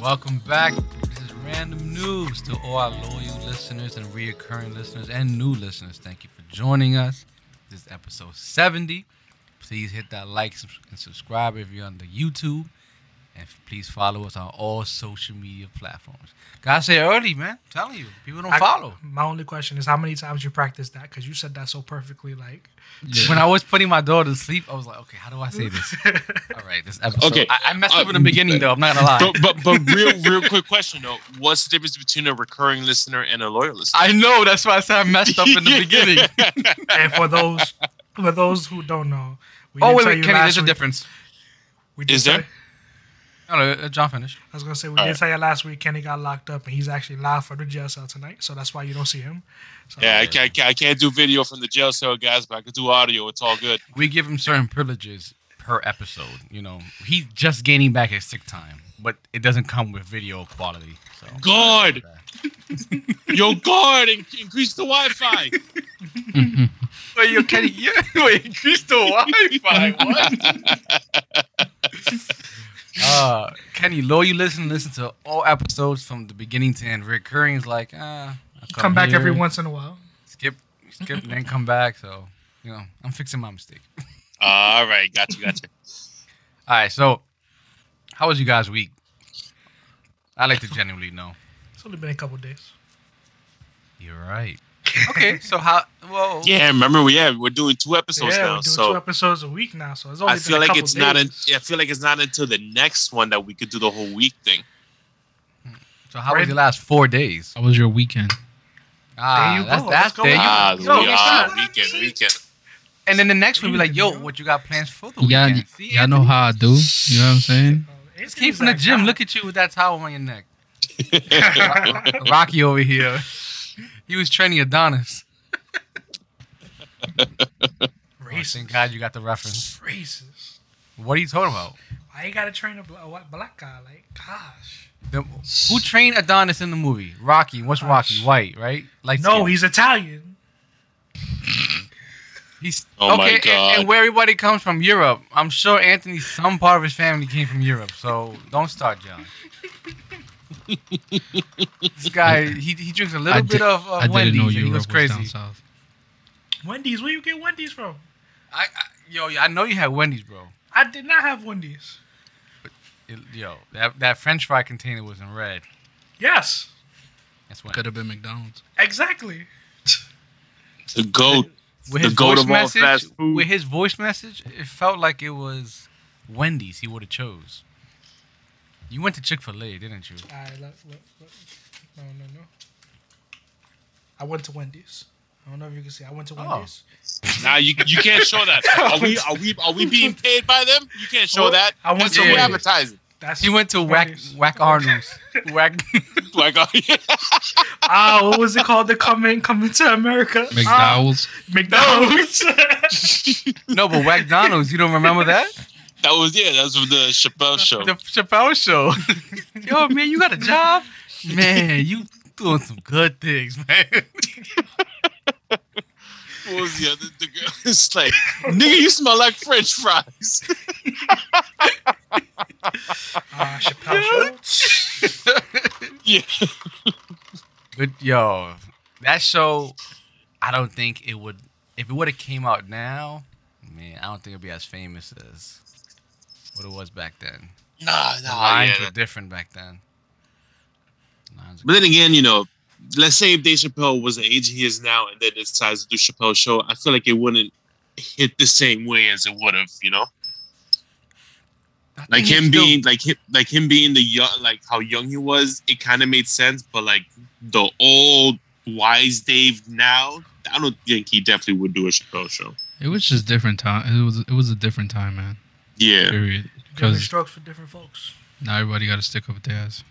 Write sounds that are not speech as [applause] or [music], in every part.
Welcome back. This is Random Noobs to all our loyal listeners and reoccurring listeners and new listeners. Thank you for joining us. This is episode 70. Please hit that like and subscribe if you're on the YouTube. And please follow us on all social media platforms. Gotta say early, man. I'm telling you, people don't I- follow. My only question is how many times you practice that? Because you said that so perfectly. Like, When I was putting my daughter to sleep, I was like, okay, how do I say this? [laughs] All right, this episode. Okay, I, I messed up uh, in the beginning, though. I'm not gonna lie. But, but but real real quick question though, what's the difference between a recurring listener and a loyal listener? I know. That's why I said I messed up in the [laughs] beginning. [laughs] and for those for those who don't know, we oh did wait, tell wait, you Kenny. last There's a difference. We did Is there? tell- No, no, uh, John finished. I was gonna say we All did right. tell you last week. Kenny got locked up, and he's actually live for the jail cell tonight. So that's why you don't see him. So, yeah, I can't, I can't do video from the jail cell, guys, but I can do audio. It's all good. We give him certain privileges per episode. You know, he's just gaining back his sick time, but it doesn't come with video quality. So God, [laughs] yo, God, in- increase the Wi-Fi. [laughs] Wait, you Kenny, you [laughs] wait, increase the Wi-Fi. What? Uh, Kenny, low you listen, listen to all episodes from the beginning to end. Recurring is like, uh, I come back every once in a while. skip, skip, and then come back. So, you know, I'm fixing my mistake. all right, got you, got you. [laughs] All right, so how was you guys' week? I like to genuinely know. It's only been a couple days. You're right. Okay, so how? Well, Yeah, remember we yeah we're doing two episodes yeah, now, we're doing so two episodes a week now. So it's only I been feel a like couple it's not. In, yeah, I feel like it's not until the next one that we could do the whole week thing. So how was Right. your last four days? How was your weekend? Ah, There you that's go. that's there you. Ah, Yo, we what's are that? weekend, weekend. And then the next one, be like, yo, what you got plans for the Yeah, weekend? See, y'all know how I do. You know what I'm saying? Just came from the gym. Look at you with that towel on your neck. [laughs] Rocky over here. He was training Adonis. [laughs] guy. Oh, Racist. thank God you got the reference. Racist. What are you talking about? Why you gotta train a bla- a white- black guy? Like, gosh. The, who trained Adonis in the movie? Rocky. What's Rocky? Gosh. White, right? Like No, he's Italian. he's Oh okay. my and- God. And, where everybody comes from, Europe. I'm sure Anthony, some part of his family came from Europe. So don't start, John. [laughs] this guy, he, he drinks a little I bit di- of, of I Wendy's, didn't and he were goes crazy. down south. Wendy's. Where you get Wendy's from? I, I yo, I know you had Wendy's, bro. I did not have Wendy's. It- yo, that that French fry container was in red. Yes, That's when Could have been McDonald's. exactly. The goat. with the goat voice of all fast food. with his voice message, it felt like it was Wendy's. He would have chose. You went to Chick Fil A, didn't you? All right, look, look, look. No, no, no. I went to Wendy's. I don't know if you can see. I went to Wendy's. Oh. Wendy's. Nah, you you can't show that. Are we are we are we being paid by them? You can't show Well, that. I went That's to what we're Wendy's. advertising. That's He went to whack whack Arnold's. [laughs] whack. [laughs] Like, oh. Ah, what was it called? The coming coming to America. Ah, McDowell's. McDonald's. [laughs] No, but whack Donald's. You don't remember that? That was yeah, that was from the Chappelle show. The Chappelle show. [laughs] Yo, man, you got a job? Man, you doing some good things, man. What was the other? The girl? [laughs] It's like, nigga, you smell like French fries. [laughs] Ah, Chappelle show. yeah, But yo, that show, I don't think it would. If it would have came out now, man, I don't think it'd be as famous as what it was back then. nah, The lines yeah. were different back then. Lines were- But then again, you know, let's say if Dave Chappelle was the age he is now, and then decides to do Chappelle show, I feel like it wouldn't hit the same way as it would have. You know, like him it's still- being like him, like him being the young, like how young he was, it kind of made sense. But like the old wise Dave now, I don't think he definitely would do a Chappelle show. It was just different time. It was it was a different time, man. Yeah, Period. Different Because strokes for different folks. now everybody got to stick up with their ass.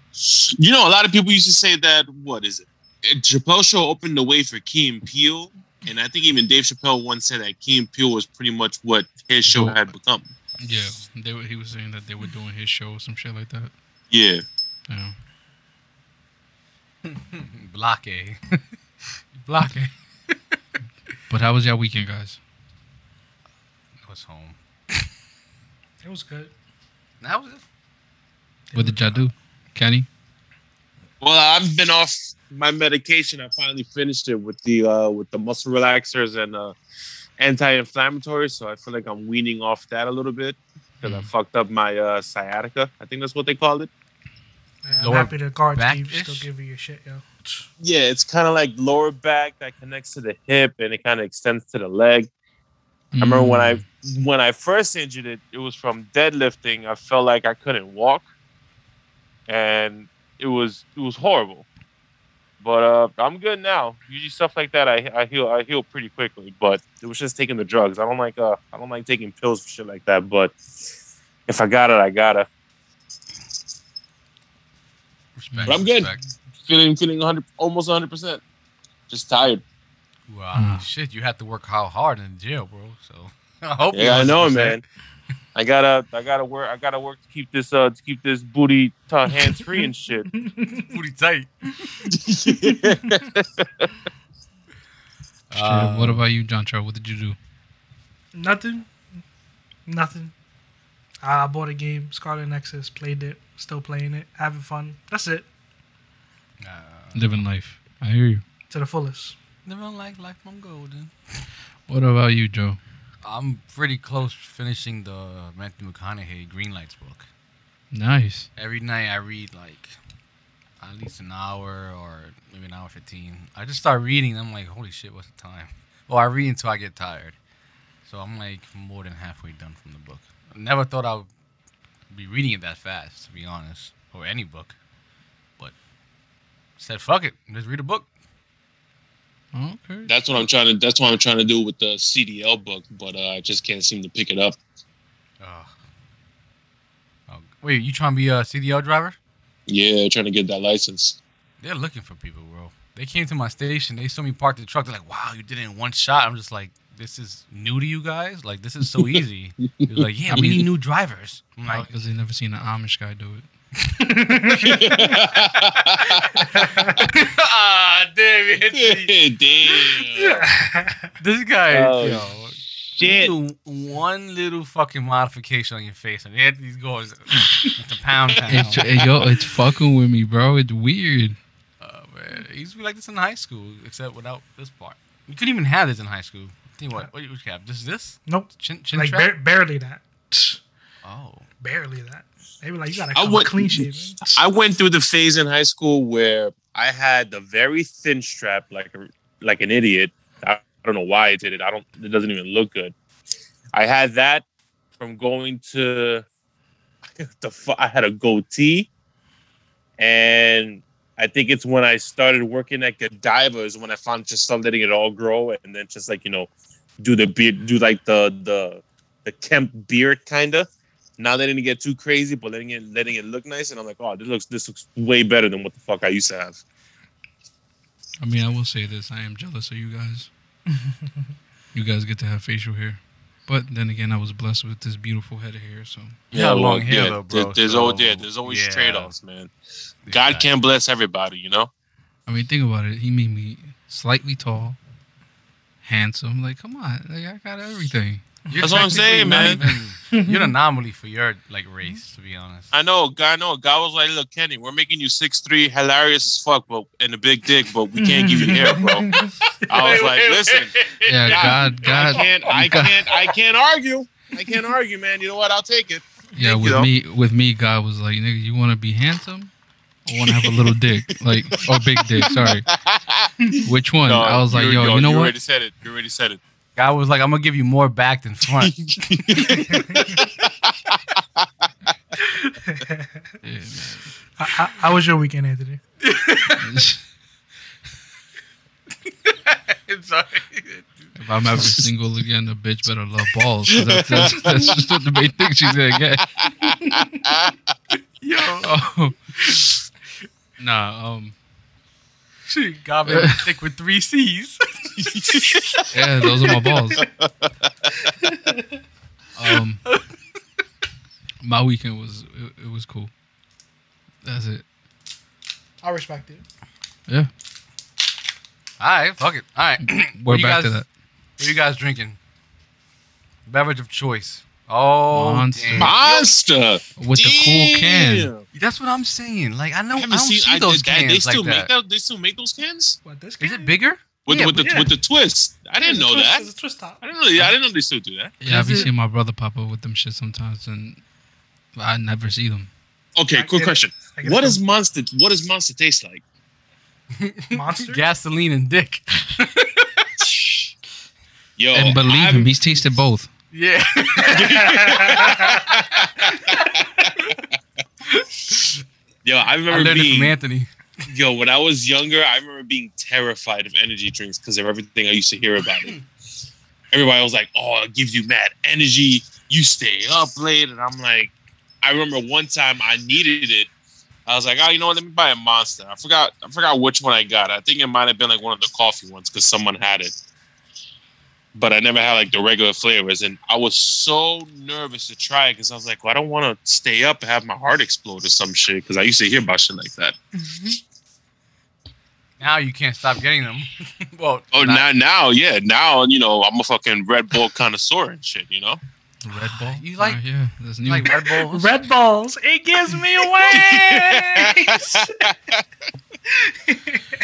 you know, a lot of people used to say that. What is it? Uh, Chappelle show opened the way for Key and Peele, and I think even Dave Chappelle once said that Key and Peele was pretty much what his show had become. Yeah, they were, he was saying that they were doing his show or some shit like that. Yeah. Yeah. [laughs] Block A. [laughs] Block A. [laughs] But how was your weekend, guys? I was home. It was good. That was it. What did y'all do, Kenny? Well, I've been off my medication. I finally finished it with the uh with the muscle relaxers and uh anti-inflammatories. So I feel like I'm weaning off that a little bit because I Mm. fucked up my uh sciatica. I think that's what they called it. Yeah, I'm Lower happy the guards keep back-ish? still give you your shit, yo. Yeah, it's kind of like lower back that connects to the hip and it kind of extends to the leg. I remember when I Mm. When I first injured it, it was from deadlifting. I felt like I couldn't walk, and it was it was horrible. But uh, I'm good now. Usually stuff like that, I I heal I heal pretty quickly. But it was just taking the drugs. I don't like uh I don't like taking pills for shit like that. But if I got it, I gotta. Respect. But I'm good. respect. Feeling feeling 100 almost 100. percent Just tired. Wow, Mm. shit, you had to work how hard in the jail, bro. So [laughs] I hope. Yeah, I know, man. I gotta I gotta work I gotta work to keep this uh to keep this booty t- hands free and shit. [laughs] Booty tight. [laughs] Shit, Uh, what about you, John Charles? What did you do? Nothing. Nothing. I bought a game, Scarlet Nexus, played it, still playing it, having fun. That's it. Uh, Living life. I hear you. To the fullest. living like life I'm golden. What about you, Joe? I'm pretty close finishing the Matthew McConaughey Greenlights book. Nice. Every night I read like at least an hour or maybe an hour fifteen. I just start reading. I'm like, holy shit, what's the time? Well, I read until I get tired. So I'm like more than halfway done from the book. I never thought I would be reading it that fast, to be honest, or any book. But said, fuck it, let's read a book. Okay. That's what I'm trying to. That's what I'm trying to do with the CDL book, but uh, I just can't seem to pick it up. Ugh. Oh, wait, you trying to be a CDL driver? Yeah, trying to get that license. They're looking for people, bro. They came to my station. They saw me park the truck. They're like, "Wow, you did it in one shot." I'm just like, "This is new to you guys. Like, this is so [laughs] easy." He was like, "Yeah, we [laughs] need new drivers." I'm like, Because they never seen an Amish guy do it. [laughs] "Ah, damn it." [laughs] Damn. This guy, Oh, yo, shit. one little fucking modification on your face, and Anthony's going to [laughs] pound town. It's, yo, it's fucking with me, bro. It's weird. Oh man, he used to be like this in high school, except without this part. You couldn't even have this in high school. Think what? What you have? Just this? Nope. Chin, chin like strap? bar- barely that. oh, Barely that. They were like, you gotta I went- clean shaven. I went through the phase in high school where I had the very thin strap, like a, like an idiot. I, I don't know why I did it. I don't. It doesn't even look good. I had that from going to [laughs] the. I had a goatee, and I think it's when I started working at Godiva is when I found just started letting it all grow, and then just like you know, do the beard, do like the the the Kemp beard kind of. Not letting it get too crazy, but letting it letting it look nice. And I'm like, oh, this looks this looks way better than what the fuck I used to have. I mean, I will say this: I am jealous of you guys. [laughs] you guys get to have facial hair, but then again, I was blessed with this beautiful head of hair. So yeah, got long hair, though, bro, there- there's so- always yeah, there's always yeah. trade offs, man. God can't bless everybody, you know. I mean, think about it. He made me slightly tall, handsome. Like, come on, like I got everything. You're That's what I'm saying, man. even- [laughs] you're an anomaly for your like race, to be honest. I know, God, I know. God was like, "Look, Kenny, we're making you six three, hilarious as fuck, but and a big dick, but we can't give you hair, bro." [laughs] I was like, "Listen, Yeah, God, God. I can't, I can't, I can't argue. I can't argue, man. You know what? I'll take it." Yeah, Thank with you, me, with me, God was like, "Nigga, you want to be handsome, I want to have a little dick, like or big dick? Sorry, [laughs] which one?" No, I was like, you, "Yo, yo, you know you what? You already said it. You already said it. God was like, I'm gonna give you more back than front. Yeah, [laughs] How, how, how was your weekend, Anthony? [laughs] Sorry. if I'm ever single again, a bitch better love balls. That's, that's, that's just what the main thing she's gonna get." Yo, Oh. Nah, um, shit, God made me stick with three C's. [laughs] yeah, those are my balls. Um, my weekend was it, it was cool. That's it. I respect it. Yeah, All right, fuck it. All right, we're you back to guys- that. what are you guys drinking? Beverage of choice. Oh, Monster. damn. Monster With the cool can. Damn. That's what I'm saying. Like I know, I I haven't don't seen. see I, those that, cans they still like make that. that. They still make those cans What this? Is can? it bigger? With Yeah, with the yeah. with the twist. I didn't know twist- that. It's a twist top. I didn't know. Yeah, I didn't know they still do that. Yeah, I've be it- seeing my brother pop up with them shit sometimes, and I never see them. Okay, I quick question. I What does monster? What does monster taste like? [laughs] Monster? Gasoline and dick. [laughs] Yo, and believe I've- him, he's tasted both. Yeah. [laughs] Yo, I remember I remember learned it from Anthony. Yo when I was younger. I remember being terrified of energy drinks because of everything I used to hear about it. [clears throat] Everybody was like, "Oh, it gives you mad energy. You stay up late," and I'm like, I remember one time I needed it. I was like, "Oh, you know what? Let me buy a Monster." I forgot. I forgot which one I got. I think it might have been like one of the coffee ones because someone had it. But I never had like the regular flavors, and I was so nervous to try it because I was like, "Well, I don't want to stay up and have my heart explode or some shit." Because I used to hear about shit like that. Mm-hmm. Now you can't stop getting them. [laughs] well, Oh, not- now, now, yeah, now you know I'm a fucking Red Bull connoisseur and shit. You know, Red Bull. You like- Uh, yeah, that's new. like Red Bulls. [laughs] Red balls. It gives me [laughs] away.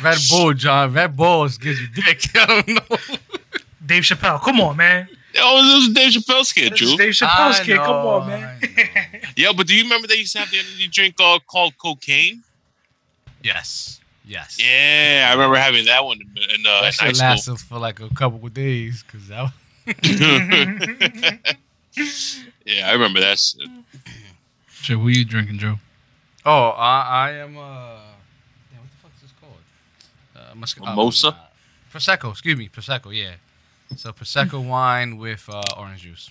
Red Bull, John. Red Bulls gives you dick. I don't know. Dave Chappelle. Come on, man. oh, this was Dave Chappelle's kid, This Drew. Dave Chappelle's kid. Come on, man. Yeah, but do you remember they used to have the energy drink uh, called cocaine? Yes. Yes. Yeah, I remember having that one in, in, uh, That in shit high school. lasted for like a couple of days because that. [laughs] yeah, I remember that shit. Shit, what are you drinking, Joe? Oh, I, I am. Uh, damn, what the fuck is this called? Uh, musc- Mimosa? uh, Prosecco. Excuse me, Prosecco. Yeah. So Prosecco wine with uh, orange juice.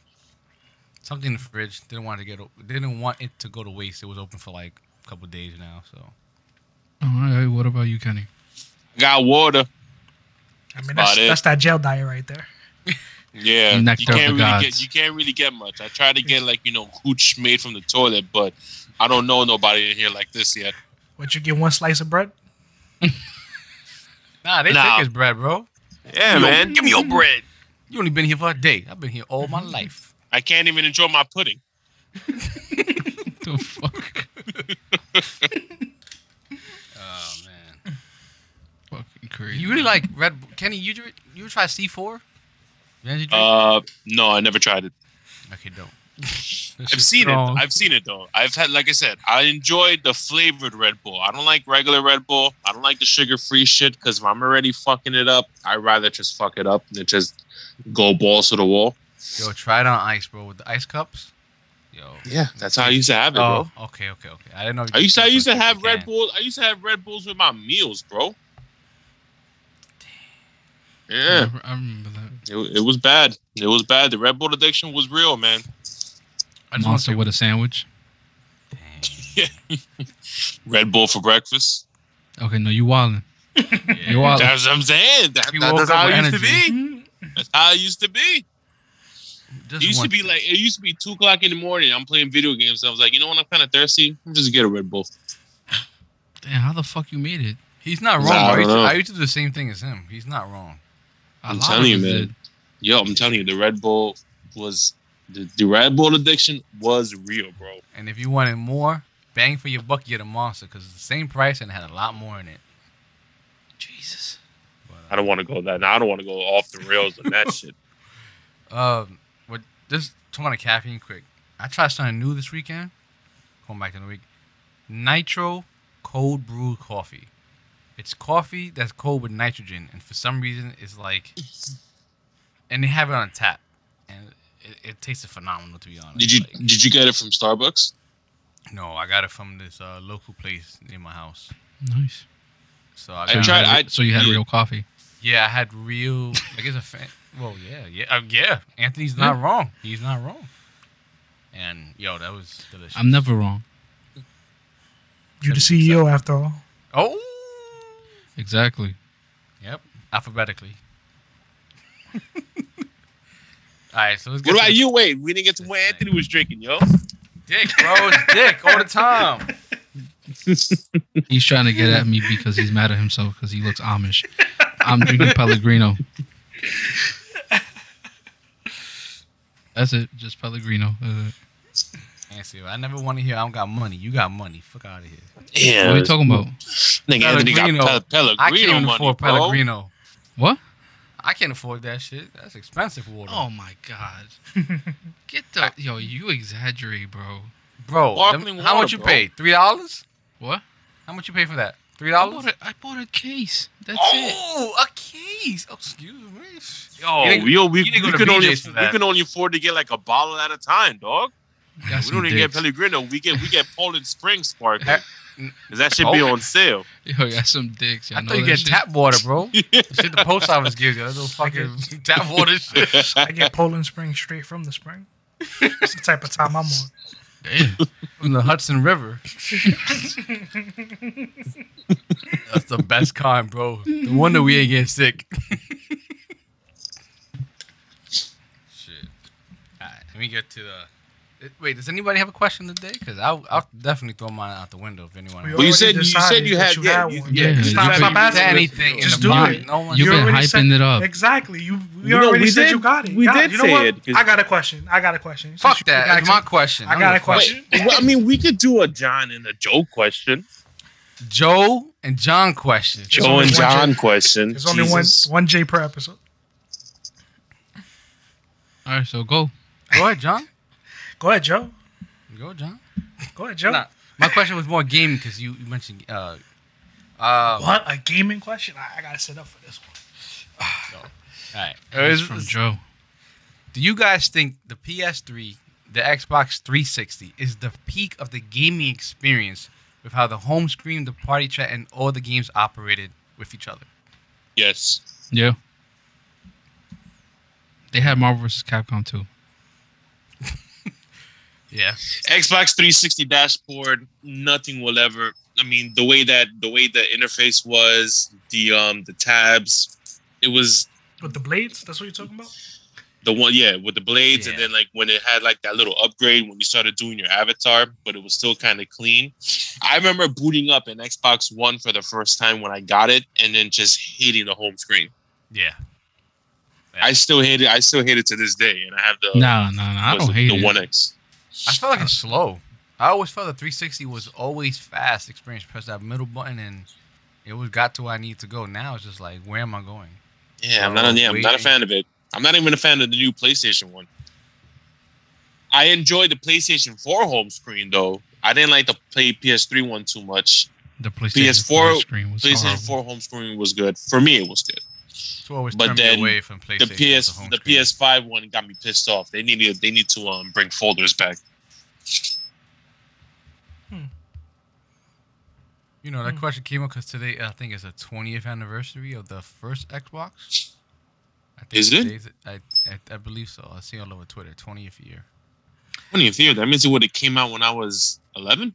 Something in the fridge. Didn't want to get. Didn't want it to go to waste. It was open for like a couple of days now. So All right, what about you, Kenny? Got water. I mean, About that's, that's that gel diet right there. [laughs] Yeah, you can't really gods. get you can't really get much. I tried to get like you know hooch made from the toilet, but I don't know nobody in here like this yet. What you get one slice of bread? nah, they Nah. take his bread, bro. Yeah, Yo, man. Give me your bread. You only been here for a day. I've been here all my [laughs] life. I can't even enjoy my pudding. [laughs] the fuck? Oh man. Fucking crazy. You really like Red? Bull- Kenny, you dr- you ever try C four? Energy drink? Uh, no, I never tried it. okay, don't. [laughs] I've seen it. I've seen it though. I've had, like I said, I enjoyed the flavored Red Bull. I don't like regular Red Bull. I don't like the sugar-free shit because if I'm already fucking it up, I'd rather just fuck it up than just go balls to the wall. Yo, try it on ice, bro, with the ice cups. Yo. Yeah, that's how I used to have it, bro. Oh, okay, okay, okay. I didn't know. I used to, I used to have Red can. Bull. I used to have Red Bulls with my meals, bro. Yeah, I remember that. it, it was bad. It was bad. The Red Bull addiction was real, man. I I just Monster with a sandwich. [laughs] Red Bull for breakfast. Okay, no, you wildin'. [laughs] You wildin'. That's what I'm saying. That, that- that's how it with used to be. That's how it used to be. just It used to be thing. like it used to be two o'clock in the morning. I'm playing video games. I was like, you know what? I'm kind of thirsty. I'm just get a Red Bull. Damn, how the fuck you made it? He's not wrong. Nah, I I, used to. I used to do the same thing as him. He's not wrong. I'm telling you, man. Yo, I'm telling you, the Red Bull was the, the Red Bull addiction was real, bro. And if you wanted more, bang for your buck, you get a monster because it's the same price and had a lot more in it. Jesus. But, I don't want to go that. Now I don't want to go off the rails on that [laughs] shit. Um, what just talking about caffeine quick. I tried something new this weekend. Going back in the week, nitro cold brew coffee. It's coffee that's cold with nitrogen, and for some reason, it's like, and they have it on tap, and it, it tasted phenomenal to be honest. Did you Like, did you get it from Starbucks? no, I got it from this uh, local place near my house. Nice. So I, I So you tried- had- I- so you had yeah. real coffee. Yeah, I had real. I guess a fan. Well, yeah, yeah, uh, yeah. Anthony's not wrong. He's not wrong. And yo, that was delicious. I'm never wrong. You're the CEO after all. Oh. Exactly. Yep. Alphabetically. [laughs] All right, so let's get What about the- you? Wait, we didn't get to what Anthony was drinking, yo. Dick, bro. It's dick all the time. [laughs] He's trying to get at me because he's mad at himself because he looks Amish. I'm drinking Pellegrino. That's it. Just Pellegrino. That's it. Answer. I never want to hear. I don't got money. You got money. Fuck out of here. Yeah, What are you talking about? Nigga, Anthony got Pellegrino. Pel- Pellegrino I can't money, afford bro. Pellegrino. What? I can't afford that shit. That's expensive water. Oh my god. [laughs] Get the yo, you exaggerate, bro. bro. Sparkling them- how water, much you bro. pay? Three dollars? What? How much you pay for that? Three dollars? bought a, I bought a case. That's oh, it. Oh, a case. Oh, excuse me. Yo, You yo, we, you didn't we can only BJ's we can only afford to get like a bottle at a time, dog. Got We don't even get. Pellegrino. We get we get Poland Spring sparkling. Cause that should be on sale. Yo, got some dicks. Y'all I know thought you get shit? tap water, bro. [laughs] the shit the post office gives you. That little fucking tap water [laughs] shit. I get Poland Spring straight from the spring. That's the type of time I'm on. Damn. from the Hudson River. [laughs] That's the best kind, bro. No wonder we ain't getting sick. Shit. All right, let me get to the. It- Wait, does anybody have a question today? Because I'll, I'll definitely throw mine out the window if anyone. We has. Well, you said- you said you that had- yeah, you- one. yeah, you stop, could- stop asking. anything Just in do the it. No one. You've been hyping said- it up. Exactly. You we No, already we said did- you got it. we Got did You know say what? it, 'cause- I got a question. I got a question. Fuck Since that. asked That's my question. I got a give fuck. question. well, I mean, we could do a John and a Joe question. Joe and John question. Joe and John question. There's only one one J per episode. All right, so go. Go ahead, John. Go ahead, Joe. Go, John. Go ahead, Joe. Nah, my question was more gaming because you, you mentioned. Uh, uh, What a gaming question? I, I gotta sit up for this one. [sighs] All right. It's from Joe. Do you guys think the PS3, the Xbox 360, is the peak of the gaming experience with how the home screen, the party chat, and all the games operated with each other? Yes. Yeah. They had Marvel vs. Capcom too. Yeah. Xbox 360 dashboard, nothing will ever. I mean, the way that the way the interface was, the um the tabs, it was With the blades, that's what you're talking about. the one yeah with the blades, and then like when it had like that little upgrade when you started doing your avatar, but it was still kind of clean. I remember booting up an Xbox One for the first time when I got it, and then just hating the home screen. Yeah. I still hate it. I still hate it to this day, and I have the No, no, no. I don't it, hate the it. One X. I felt like it's slow. I always felt the 360 was always fast experience. Press that middle button and it was got to where I need to go. Now it's just like, where am I going? Yeah, I'm not. Yeah, I'm not a fan of it. I'm not even a fan of the new PlayStation one. I enjoyed the PlayStation 4 home screen though. I didn't like the play PS3 one too much. The PlayStation PS4 4 screen was PlayStation horrible. 4 home screen was good for me. It was good. Always But then away from PlayStation. The PS the screen. PS5 one got me pissed off. They need to they need to um bring folders back. Hmm. You know, that Hmm. question came up because today I think it's the 20th anniversary of the first Xbox. I think Is it? I, I I believe so. I see all over Twitter. 20th year. 20th year. That means it would have came out when I was 11.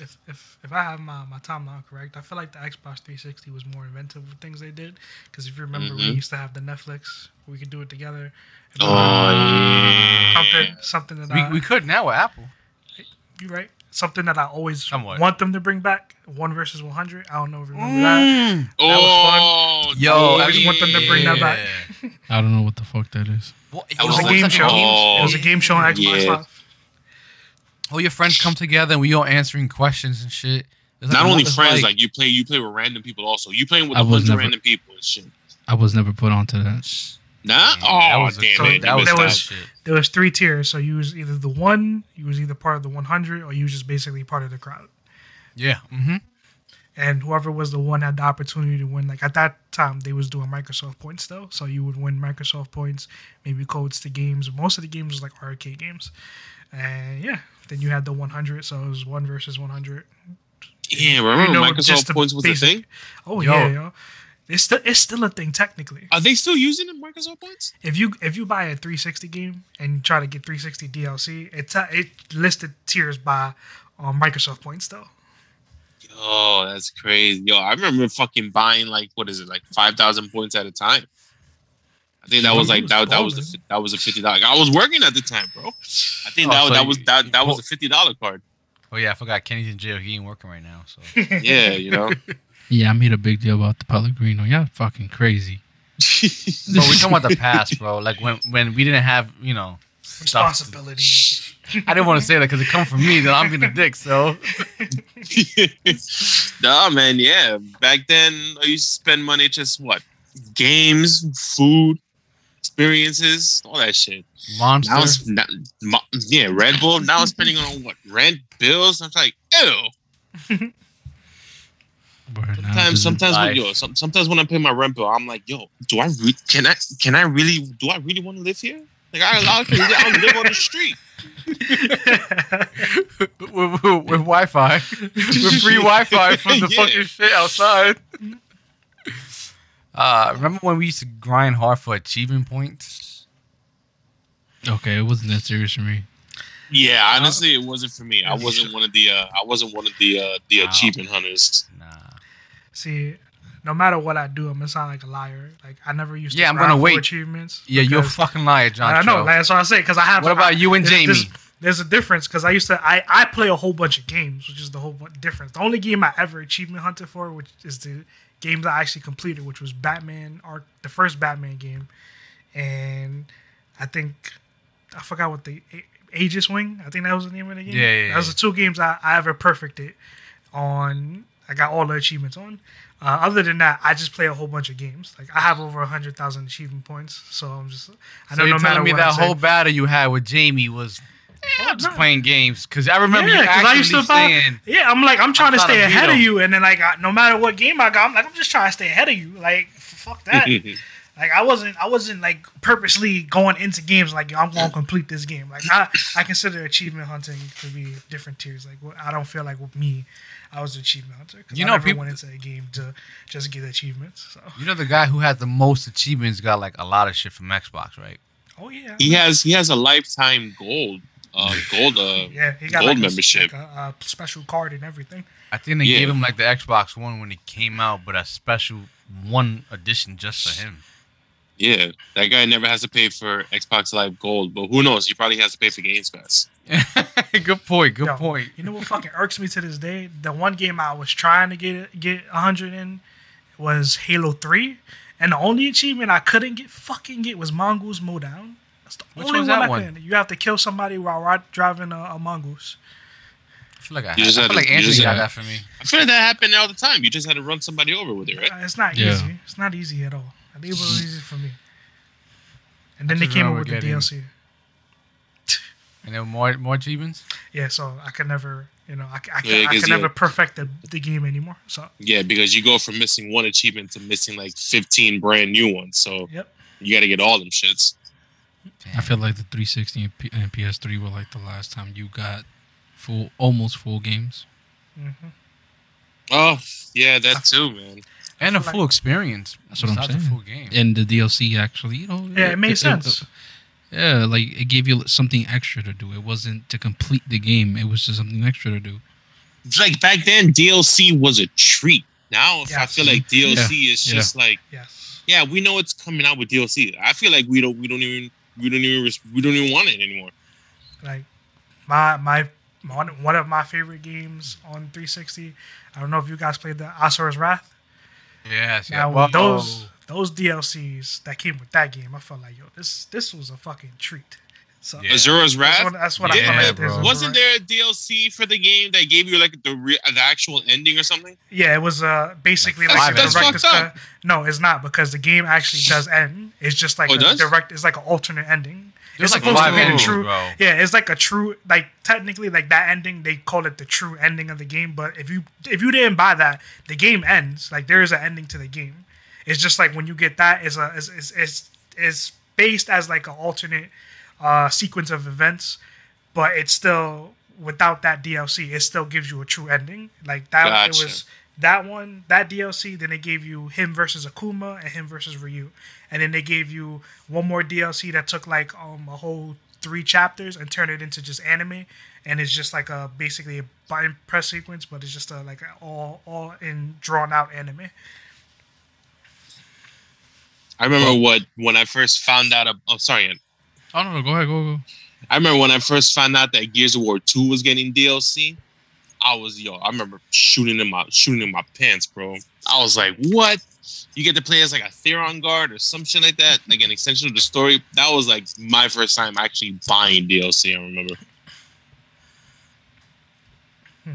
If if if I have my, my timeline correct, I feel like the Xbox 360 was more inventive with things they did. Because if you remember, we Mhm. used to have the Netflix. We could do it together. Oh, yeah. Something something that We, I, we could now with Apple. you right. Something that I always Somewhat. want them to bring back. One versus 100. I don't know if you remember that. Mm. Oh, Yo, I just want them to bring that back. [laughs] I don't know what the fuck that is. What, It was Oh, a game show. like It was a game show on Xbox Yeah. Live. All your friends come together and we all answering questions and shit. It's Not only friends, like, you play, you play with random people. Also, you playing with I a was bunch of random people and shit. I was never put onto that. Nah. that Oh, was a- damn so it! that was missed there was- shit. There was three tiers. So you was either the one, you was either part of the 100, or you was just basically part of the crowd. Yeah. Mm-hmm. and whoever was the one had the opportunity to win. Like at that time, they was doing Microsoft points though, so you would win Microsoft points, maybe codes to games. Most of the games was like arcade games, and yeah, then you had the 100, so it was one versus 100. Yeah, remember You know, Microsoft points was a thing? Oh Yo. yeah, yo. It's still it's still a thing technically. Are they still using the Microsoft points? If you if you buy a 360 game and you try to get 360 DLC, it's it listed tiers by um, Microsoft points though. Oh, that's crazy. Yo, I remember fucking buying like what is it, like five thousand points at a time. I think that was like that. That was balling. a, that was a fifty dollars. I was working at the time, bro. I think Oh, that so that was that you that was a fifty dollar card. Oh yeah, I forgot Kenny's in jail. He ain't working right now. So [laughs] Yeah, you know. [laughs] Yeah, I made a big deal about the Pellegrino. Y'all fucking crazy. [laughs] But we talking about the past, bro. Like when when we didn't have, you know, stuff. Responsibility. I didn't want to say that because it come from me. Then I'm gonna dick. So nah, man. Yeah, back then I used to spend money just what games, food, experiences, all that shit. monster. Now it's not, mo- yeah, Red Bull. Now I'm spending on what rent, bills. I'm like, ew. [laughs] Sometimes, sometimes, when, yo, some, sometimes when I pay my rent bill, I'm like, yo, do I re- can I can I really do I really want to live here? Like I, I, live- I'll live on the street. [laughs] with, with, with Wi-Fi, [laughs] with free Wi-Fi from the Yeah. fucking shit outside. Uh, remember when we used to grind hard for achievement points? Okay, it wasn't that serious for me. Yeah, honestly, it wasn't for me. I wasn't one of the uh, I wasn't one of the uh, the Wow. achievement hunters. Nah. See, no matter what I do, I'm gonna sound like a liar. Like I never used to. Yeah, I'm gonna for wait. achievements. Yeah, you're a fucking liar, John. I know. Like, that's what I say because I have. What about you and there's- Jamie? There's, there's a difference because I used to. I I play a whole bunch of games, which is the whole difference. The only game I ever achievement hunted for, which is the games I actually completed, which was Batman Arc, the first Batman game, and I think I forgot what the Aegis Wing. I think that was the name of the game. Yeah, yeah, That was the two games I, I ever perfected on. I got all the achievements on. Uh, other than that, I just play a whole bunch of games. Like I have over hundred thousand achievement points, so I'm just. I So know you're no telling me that whole battle you had with Jamie was I'm just no. playing games? Because I remember Yeah, you 'cause actually I used to buy- saying, Yeah, I'm like, I'm trying to stay ahead beat of you, and then like, I, no matter what game I got, I'm like, I'm just trying to stay ahead of you. Like, fuck that. [laughs] like, I wasn't, I wasn't like purposely going into games like, yo, I'm gonna complete this game. Like, I, I consider achievement hunting to be different tiers. Like, what- I don't feel like with me, I was an achievement hunter. 'cause You I know, never people- went into a game to just get achievements. So, you know, the guy who had the most achievements got like a lot of shit from Xbox, right? oh yeah, he has he has a lifetime gold uh gold uh [laughs] yeah, he got gold like a- membership. like a, a special card and everything. I think they Yeah. gave him like the Xbox One when it came out, but a special one edition just for him. Yeah, that guy never has to pay for Xbox Live Gold, but who knows? He probably has to pay for Games Pass. [laughs] good point. Good Yo, point. You know what fucking irks me to this day? The one game I was trying to get get hundred in was Halo Three, and the only achievement I couldn't get fucking get was Mongoose Mowdown. That's the Which only one's one that I one? couldn't. You have to kill somebody while ri- driving a, a mongoose. I feel like I, You just I had feel to- like you Anthony just got had- that for me. I feel like that happened all the time. You just had to run somebody over with it, right? Uh, It's not Yeah. easy. It's not easy at all. I think it was easy for me. And then they came up with the DLC. [laughs] And then more more achievements. Yeah, so I could never, you know, I, c- I, c- Yeah, I 'cause could you- never perfect the, the game anymore. So, Yeah, because you go from missing one achievement to missing like 15 brand new ones. So yep. you got to get all them shits. I feel like the 360 and, P- and PS3 were like the last time you got full, almost full games. hmm Oh, yeah, that too, man. and a like- full experience. That's what I'm besides a saying. full game. And the DLC actually, you know, Yeah, it made sense. Yeah, like it gave you something extra to do. It wasn't to complete the game. It was just something extra to do. It's like back then, DLC was a treat. Now, if I feel like DLC is Yeah. just like, Yes. yeah, we know it's coming out with DLC. I feel like we don't, we don't even, we don't even, we don't even want it anymore. Like my my one one of my favorite games on 360. I don't know if you guys played the Asura's Wrath. Yes, Now yeah. those those DLCs that came with that game, I felt like yo, this this was a fucking treat. So Yeah. Asura's that's Wrath. what, that's what I Yeah, felt like. bro. Wasn't there a DLC for the game that gave you like the re- the actual ending or something? Yeah, it was uh basically Like like, five a That's fucked up. cut. No, it's not because the game actually does end. It's just like Oh, it a does? direct. It's like an alternate ending. There's it's like supposed to five be the true. bro. Yeah, it's like a true like technically like that ending. They call it the true ending of the game. But if you if you didn't buy that, the game ends. Like there is an ending to the game. It's just like when you get that is a is is is, is based as like an alternate uh, sequence of events, but it's still without that DLC. It still gives you a true ending. Like that Gotcha. it was that one that DLC. Then they gave you him versus Akuma and him versus Ryu, and then they gave you one more DLC that took like um a whole three chapters and turned it into just anime, and it's just like a basically a button press sequence, but it's just a like a all all in drawn out anime. I remember what when I first found out. Of, oh, sorry. Oh no, no, go ahead, go go. I remember when I first found out that Gears of War Two was getting DLC. I was yo. I remember shooting in my shooting in my pants, bro. I was like, what? You get to play as like a Theron guard or some shit like that, like an extension of the story. That was like my first time actually buying DLC. I remember. Hmm.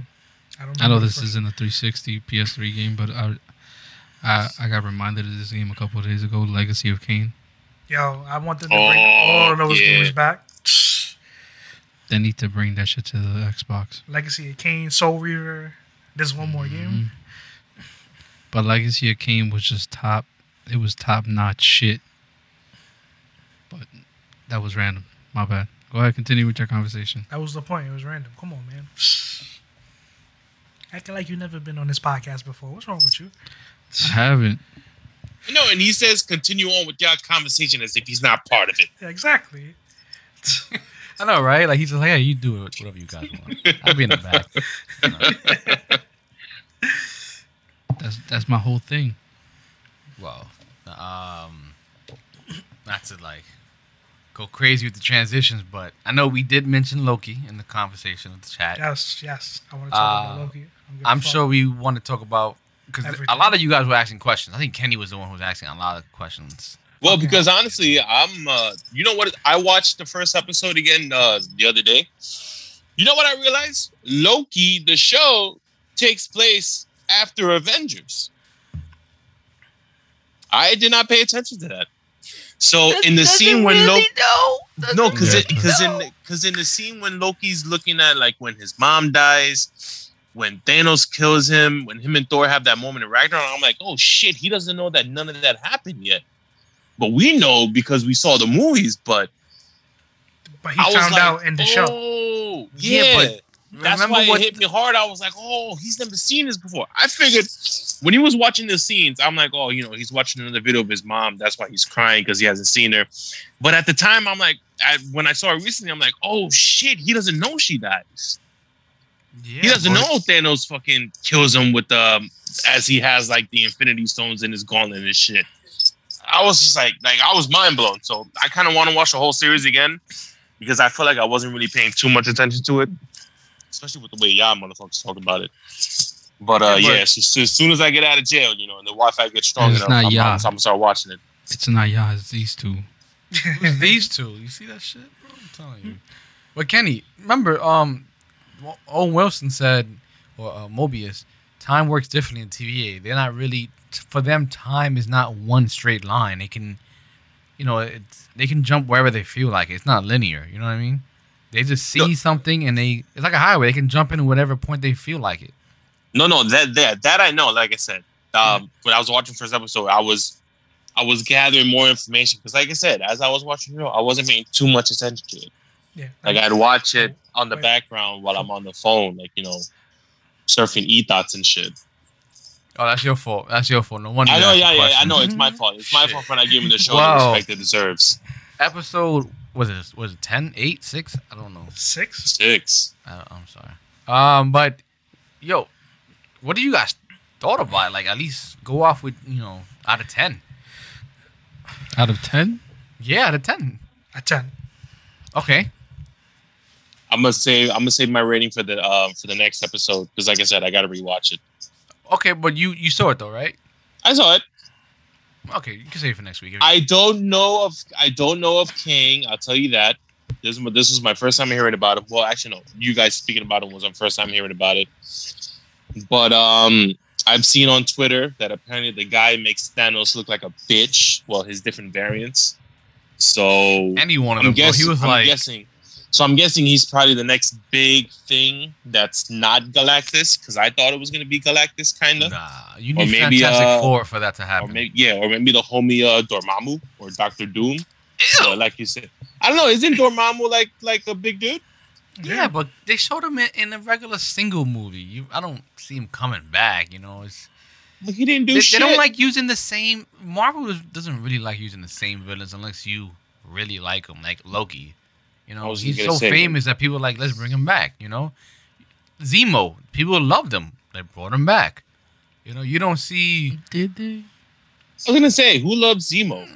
I don't. I know this first- isn't a 360 PS3 game, but I, I, I got reminded of this game a couple of days ago, Legacy of Kain. Yo, I want them to Oh, bring all of those yeah. games back. They need to bring that shit to the Xbox. Legacy of Kain, Soul Reaver. There's one more mm-hmm. game. But Legacy of Kain was just top. It was top notch shit. But that was random. My bad. Go ahead, continue with your conversation. That was the point. It was random. Come on, man. Acting like you've never been on this podcast before. What's wrong with you? I haven't. No, and he says continue on with your conversation as if he's not part of it. Yeah, exactly. [laughs] I know, right? Like he's just like, yeah, you do it, whatever you guys want. I'll be in the back. You. [laughs] [laughs] That's that's my whole thing. Well, um, not to like go crazy with the transitions, but I know we did mention Loki in the conversation of the chat. Yes, yes. I want to talk Uh, about Loki. I'm, I'm sure we want to talk about because a lot of you guys were asking questions. I think Kenny was the one who was asking a lot of questions. Well, Okay. because honestly, I'm. Uh, you know what? I watched the first episode again uh, the other day. You know what I realized? Loki, the show, takes place after Avengers. I did not pay attention to that. So in the scene when Loki, no, because Yeah. because in because in the scene when Loki's looking at like when his mom dies, when Thanos kills him, when him and Thor have that moment in Ragnarok, I'm like, oh shit, he doesn't know that none of that happened yet. But we know because we saw the movies. But But he I found like, out in the show. Oh, Yeah, yeah. but That's remember why what- it hit me hard. I was like, oh, he's never seen this before. I figured when he was watching the scenes, I'm like, oh, you know, he's watching another video of his mom. That's why he's crying because he hasn't seen her. But at the time, I'm like, I, when I saw it recently, I'm like, oh shit, he doesn't know she dies. Yeah, he doesn't but- know Thanos fucking kills him with um as he has like the Infinity Stones in his gauntlet and shit. I was just like, like I was mind blown. So I kind of want to watch the whole series again because I feel like I wasn't really paying too much attention to it, especially with the way y'all motherfuckers talk about it. But uh, Yeah, but- yeah, so, so as soon as I get out of jail, you know, and the Wi-Fi gets strong It's enough, not I'm, y'all. I'm, I'm gonna start watching it. It's not yeah, it's these two. [laughs] Who's these two? You see that shit, bro? I'm telling you. But Kenny, remember, um, Owen Wilson said, or uh, Mobius, time works differently in TVA. They're not really for them. Time is not one straight line. They can, you know, it's they can jump wherever they feel like. It. It's not linear. You know what I mean? They just see No. something and they it's like a highway. They can jump in whatever point they feel like it. No, no, that that that I know. Like I said, um, when I was watching first episode, I was I was gathering more information because, like I said, as I was watching the show, I wasn't paying too much attention to it. Yeah. Like I'd watch it on the background while I'm on the phone, like you know, surfing e thoughts and shit. Oh, that's your fault. That's your fault. No wonder. I know, asked yeah, yeah, I know. It's my fault. It's my Shit. fault for not giving the [laughs] show Wow. the respect it deserves. episode was it was it 10, 8, 6? I don't know. Six. Six. I, I'm sorry. Um, but yo, what do you guys thought about? Like at least go off with you know out of ten. Out of ten, Yeah, out of ten. A ten. Okay. I'm gonna say I'm gonna save my rating for the um for the next episode because, like I said, I gotta rewatch it. Okay, but you you saw it though, right? I saw it. Okay, you can save it for next week. I don't know of I don't know of Kang. I'll tell you that. This is this was my first time hearing about him. Well, actually, no. You guys speaking about it was my first time hearing about it. But um, I've seen on Twitter that apparently the guy makes Thanos look like a bitch. Well, his different variants. So he wanted I'm bro. guessing. He was I'm like, guessing. So I'm guessing he's probably the next big thing that's not Galactus because I thought it was gonna be Galactus, kind of. nah, you Or need maybe, Fantastic uh, Four for that to Or happen. maybe yeah, or maybe the homie uh, Dormammu or Doctor Doom. So, like you said, I don't know. Isn't Dormammu like like a big dude? yeah, but they showed him in, in a regular single movie. You, I don't see him coming back. You know, it's But he didn't do they, they don't like using the same. Marvel doesn't really like using the same villains unless you really like them, like Loki. You know, he's so say, famous that people are like, let's bring him back. You know, Zemo, people loved him. They brought him back. You know, you don't see. did they? I was gonna say, who loves Zemo?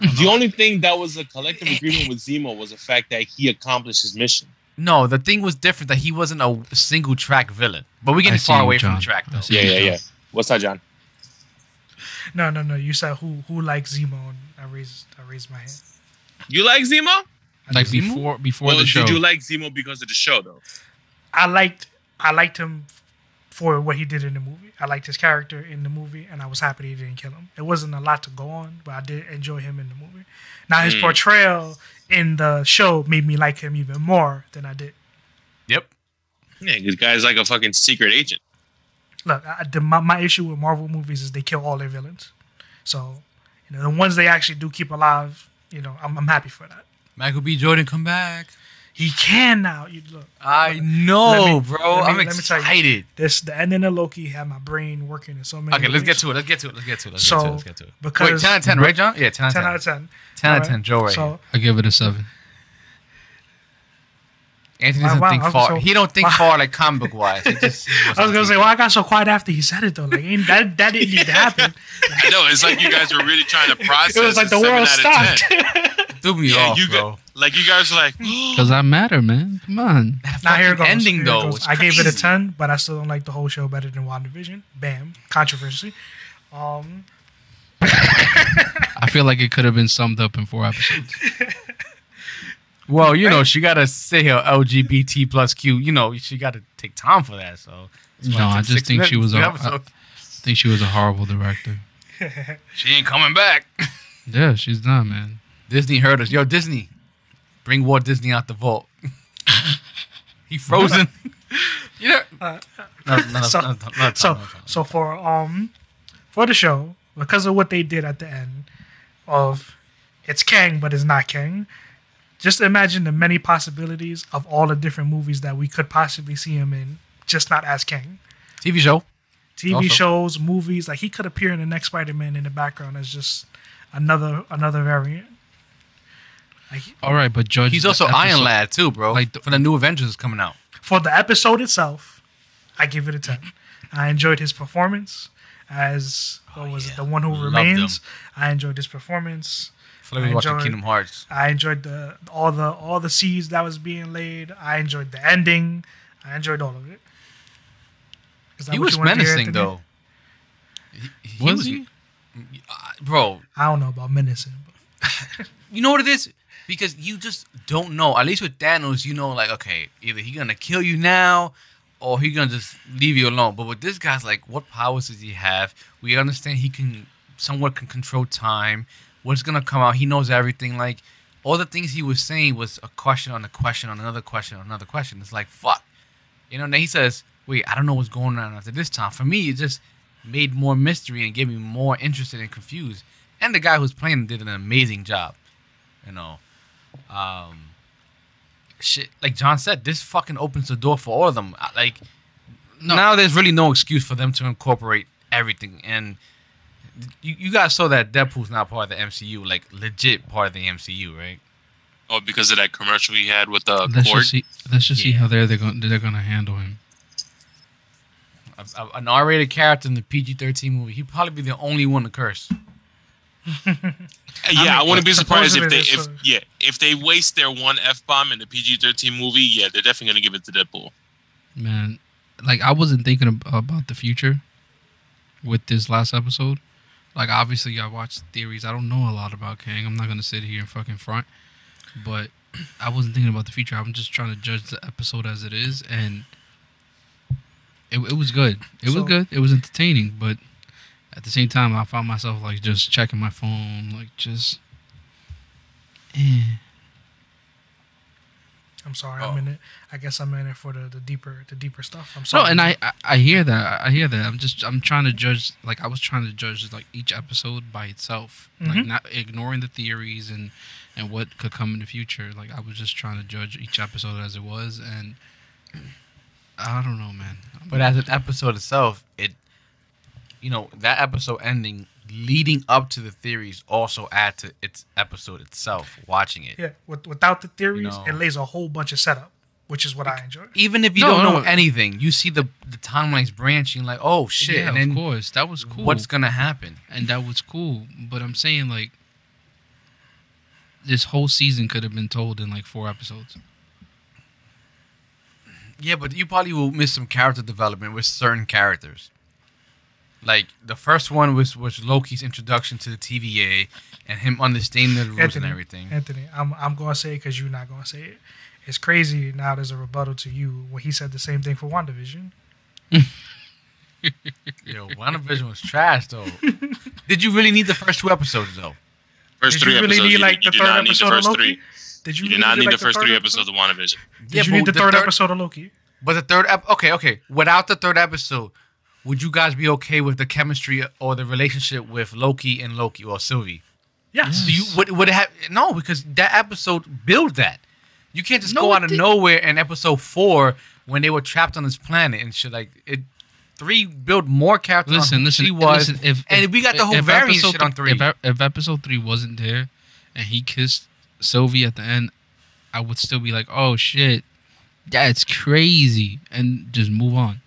The only thing that was a collective agreement with Zemo was the fact that he accomplished his mission. No, the thing was different that he wasn't a single track villain. But we're getting see far you, away from the track though. Yeah, yeah, yeah. What's that, John? No, no, no. You said who who likes Zemo? And I raised I raised my hand. You like Zemo? I Like did. before, before Well, the show. did you like Zemo because of the show though? I liked I liked him for what he did in the movie. I liked his character in the movie, and I was happy he didn't kill him. It wasn't a lot to go on, but I did enjoy him in the movie. Now his Mm. portrayal in the show made me like him even more than I did. Yep. Yeah, this guy's like a fucking secret agent. Look, I, the, my, my issue with Marvel movies is they kill all their villains. So, you know, the ones they actually do keep alive, you know, I'm, I'm happy for that. Michael B. Jordan, come back. He can now. You look, I know, Let me- bro. let me- I'm let me tell you. excited. this the ending of Loki had my brain working in so many. Okay, let's ways. get to it. Let's get to it. Let's get to it. Let's So, get to it. Let's get to it. because- Wait, 10 out of 10, right, John? Yeah, 10 out of 10. 10 out of 10. 10 out of 10, Joe right So. I give it a seven. Anthony doesn't wow, think okay, far. so- he don't think wow. far like comic book wise. [laughs] Just, I was gonna say, well, I got so quiet after he said it though. Like, ain't, that that didn't need to [laughs] happen. I know it's like you guys were really trying to process. [laughs] it was like the seven world of 10. stopped. Threw me Yeah, off, you bro. got like you guys were like, [gasps] Because I matter, man. Come on. That now here goes. ending Here though. goes. I gave it a crazy. ten, but I still don't like the whole show better than WandaVision. Bam, controversy. Um, [laughs] I feel like it could have been summed up in four episodes. [laughs] Well, you know, she gotta say her LGBT plus Q. You know, she gotta take time for that. So No, I just six think she was two a- episodes. I think she was a horrible director. [laughs] She ain't coming back. Yeah, she's done, man. Disney heard us. Yo, Disney, bring Walt Disney out the vault. [laughs] he frozen. [laughs] you know. uh, [laughs] No, no, no, So- no, no, so no, no. so for um for the show because of what they did at the end of it's Kang but it's not Kang. Just imagine the many possibilities of all the different movies that we could possibly see him in, just not as Kang. TV show. TV Also. shows, movies, like he could appear in the next Spider-Man in the background as just another another variant. Like All right, but judge. He's the also Iron Lad too, bro. like Like the- for the new Avengers coming out. for the episode itself, I give it a ten. I enjoyed his performance as what was it, the one who Loved remains. I enjoyed his performance. I feel like watching enjoyed- Kingdom Hearts. I enjoyed the all the all the seeds that was being laid. I enjoyed the ending. I enjoyed all of it. He was you wanted to hear, menacing though. He, he Was he? Uh, bro, I don't know about menacing. But [laughs] you know what it is? Because you just don't know. At least with Thanos, you know, like, okay, either he gonna kill you now or he gonna just leave you alone. But with this guy's like, what powers does he have? We understand he can somewhat can control time. What's gonna come out? He knows everything. Like all the things he was saying was a question on a question on another question on another question. It's like fuck. You know, and then he says, Wait, I don't know what's going on after this time. For me, it just made more mystery and gave me more interested and confused. And the guy who's playing did an amazing job. You know. Um shit like John said, this fucking opens the door for all of them. Uh, Like No. now there's really no excuse for them to incorporate everything and you, you guys saw that Deadpool's not part of the MCU, like legit part of the MCU, right? Oh, because of that commercial he had with the let's cord. just see. Let's just see how they're they're going they're going to handle him. A- a- An R-rated character in the PG-13 movie. He'd probably be the only one to curse. Yeah, I, mean, wouldn't be surprised if they if a- yeah if they waste their one f bomb in the PG thirteen movie. Yeah, they're definitely gonna give it to Deadpool. Man, like I wasn't thinking ab- about the future with this last episode. Like obviously I watched theories. I don't know a lot about Kang. I'm not gonna sit here and fucking front. But I wasn't thinking about the future. I'm just trying to judge the episode as it is, and it, it was good. It So- was good. It was entertaining, but at the same time, I found myself like just checking my phone, like just. Eh. I'm sorry. Oh. I'm in it. I guess I'm in it for the, the deeper the deeper stuff. I'm No, sorry. and I, I I hear that. I hear that. I'm just I'm trying to judge like I was trying to judge like each episode by itself, like Mhm. not ignoring the theories and and what could come in the future. Like I was just trying to judge each episode as it was, and [clears throat] I don't know, man. But as an episode itself, it, you know, that episode ending leading up to the theories also add to its episode itself. Watching it, yeah, with, without the theories, know. it lays a whole bunch of setup, which is what I enjoy. even if you No, don't know no. anything, you see the the timelines branching. Like, oh shit, yeah, and of course that was cool. what's gonna happen? and that was cool. But I'm saying like this whole season could have been told in like four episodes. Yeah, but you probably will miss some character development with certain characters. Like the first one was was Loki's introduction to the TVA and him understanding the rules Anthony, and everything. Anthony, I'm I'm gonna say it because you're not gonna say it. It's crazy now. There's a rebuttal to you when he said the same thing for WandaVision. [laughs] Yo, WandaVision was trash though. [laughs] Did you really need the first two episodes though? First Did three you really episodes. need you, like you the did not need the episode of first Loki? three. Did You really did not need like, the first three episode? episodes of WandaVision. Did you but need the, the third, third- episode of Loki? But the third ep- okay, okay. Without the third episode, would you guys be okay with the chemistry or the relationship with Loki and Loki or Sylvie? Yes. Do you would would it have no because that episode built that. You can't just No, go out of didn't. nowhere in episode four when they were trapped on this planet and shit like it. Three build more characters. Listen, on who listen, she was, listen. If, and if- we got the whole if variant episode shit on three. If, if episode three wasn't there, and he kissed Sylvie at the end, I would still be like, "Oh shit, that's crazy," and just move on.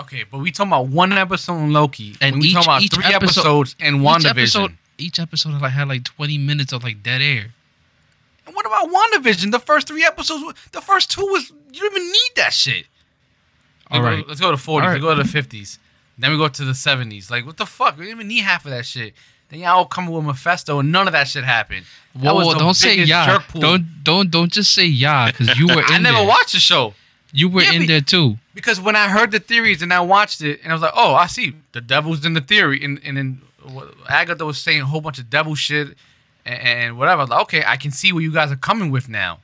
Okay, but we talking about one episode on Loki, And we each- talking about each three episode- episodes in Each WandaVision. episode, each episode like had like twenty minutes of like dead air. And what about WandaVision? The first three episodes, the first two was you don't even need that shit. All go- right. let's go to 40s. All Let's go to the 50s. Then we go to the 70s. Like, what the fuck? We didn't even need half of that shit. Then y'all come with Mephisto, and none of that shit happened. That Whoa, was whoa, the don't say yeah. Don't don't don't just say yeah because you [laughs] were in I never there. watched the show You were Yeah, in but- there too. because when I heard the theories and I watched it, and I was like, oh, I see. The devil's in the theory, and and then what- Agatha was saying a whole bunch of devil shit and, and whatever. I was like, okay, I can see where you guys are coming with now.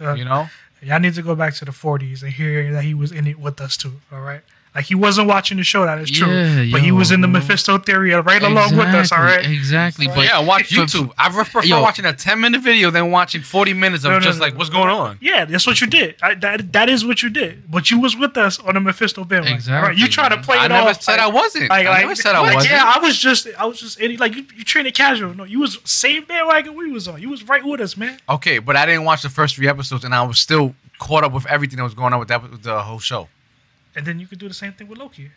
Uh, You know? Y'all need to go back to the 40s and hear that he was in it with us too. All right. Like he wasn't watching the show. That is true. Yeah, but he was in the yo. Mephisto theory right along with us. All right. Exactly. But yeah, watch YouTube. I prefer Yo. watching a 10 minute video than watching 40 minutes of No, no, just no, like, what's going on? Yeah, that's what you did. I, that that is what you did. But you was with us on the Mephisto bandwagon. Exactly, All right. You try to man. play I it never off said like- I wasn't. Like, I like, never said I wasn't. Yeah, I was just, I was just any like you, you trained it casual. No, you was same bandwagon we was on. You was right with us, man. Okay, but I didn't watch the first three episodes, and I was still caught up with everything that was going on with that with the whole show. And then you could do the same thing with Loki.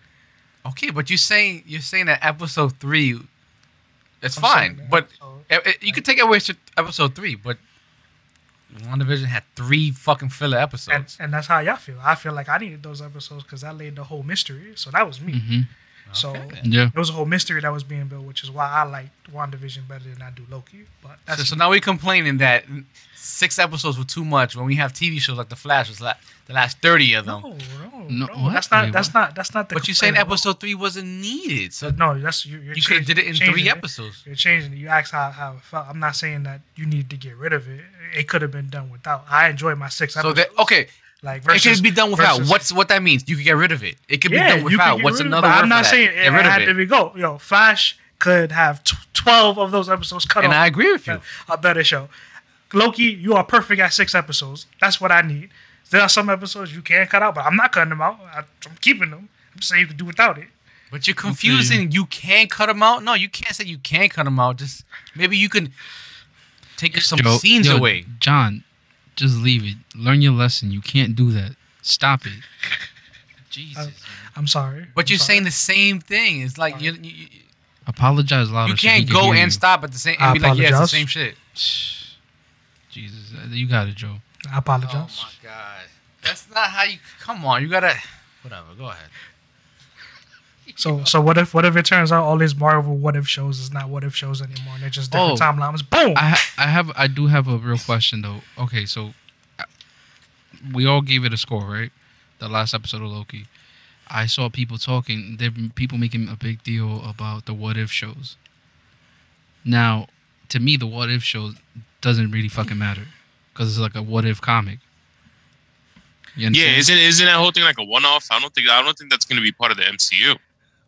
Okay, but you're saying you're saying that episode three, it's I'm fine, saying but So- it- it- you could take away episode three, but WandaVision had three fucking filler episodes. and that's how y'all feel. I feel like I needed those episodes because I laid the whole mystery. So that was me. hmm So Okay. Yeah. there was a whole mystery that was being built, which is why I like WandaVision better than I do Loki. But So, that's so now we're complaining that six episodes were too much when we have TV shows like The Flash was like the last thirty of them. no, no, No, no. what? That's not. Wait, that's what? not. That's not the. But you're saying complaint. episode three wasn't needed, so No, that's you. You're you could have did it in changing three it. episodes. You're changing it. You asked how, how it felt. I'm not saying that you need to get rid of it. It could have been done without. I enjoyed my six So episodes. that okay, like it versus, could be done without. versus- What's what that means? You could get rid of it. It could be done without. What's rid it, another I'm not saying that? it Get rid had of to be go. Yo, Flash could have t- twelve of those episodes cut And off. I agree with you. a better show. Loki, you are perfect at six episodes. That's what I need. There are some episodes you can cut out, but I'm not cutting them out. I, I'm keeping them. I'm just saying you can do without it. But you're confusing. You can cut them out. No, you can't say you can't cut them out. Just maybe you can. take some Yo- scenes yo, away. John, just leave it. Learn your lesson. You can't do that. Stop it. [laughs] Jesus. I'm sorry. but I'm you're sorry. saying the same thing. It's like you, you, you- Apologize louder. you can't can go hear and you. stop at the same I and be like, yeah, it's the apologize. same shit. [sighs] Jesus, you got it, Joe. I apologize. Oh my god, that's not how you. Come on, you gotta. Whatever. Go ahead. [laughs] So so what if what if it turns out all these Marvel what if shows is not what if shows anymore and they're just different Oh. timelines? Boom. I ha- I have I do have a real question though. Okay, so uh, we all gave it a score, right? The last episode of Loki. I saw people talking. There people making a big deal about the what if shows. Now, to me, the what if show doesn't really fucking matter because it's like a what if comic. You Yeah, isn't isn't that whole thing like a one off? I don't think I don't think that's gonna be part of the MCU.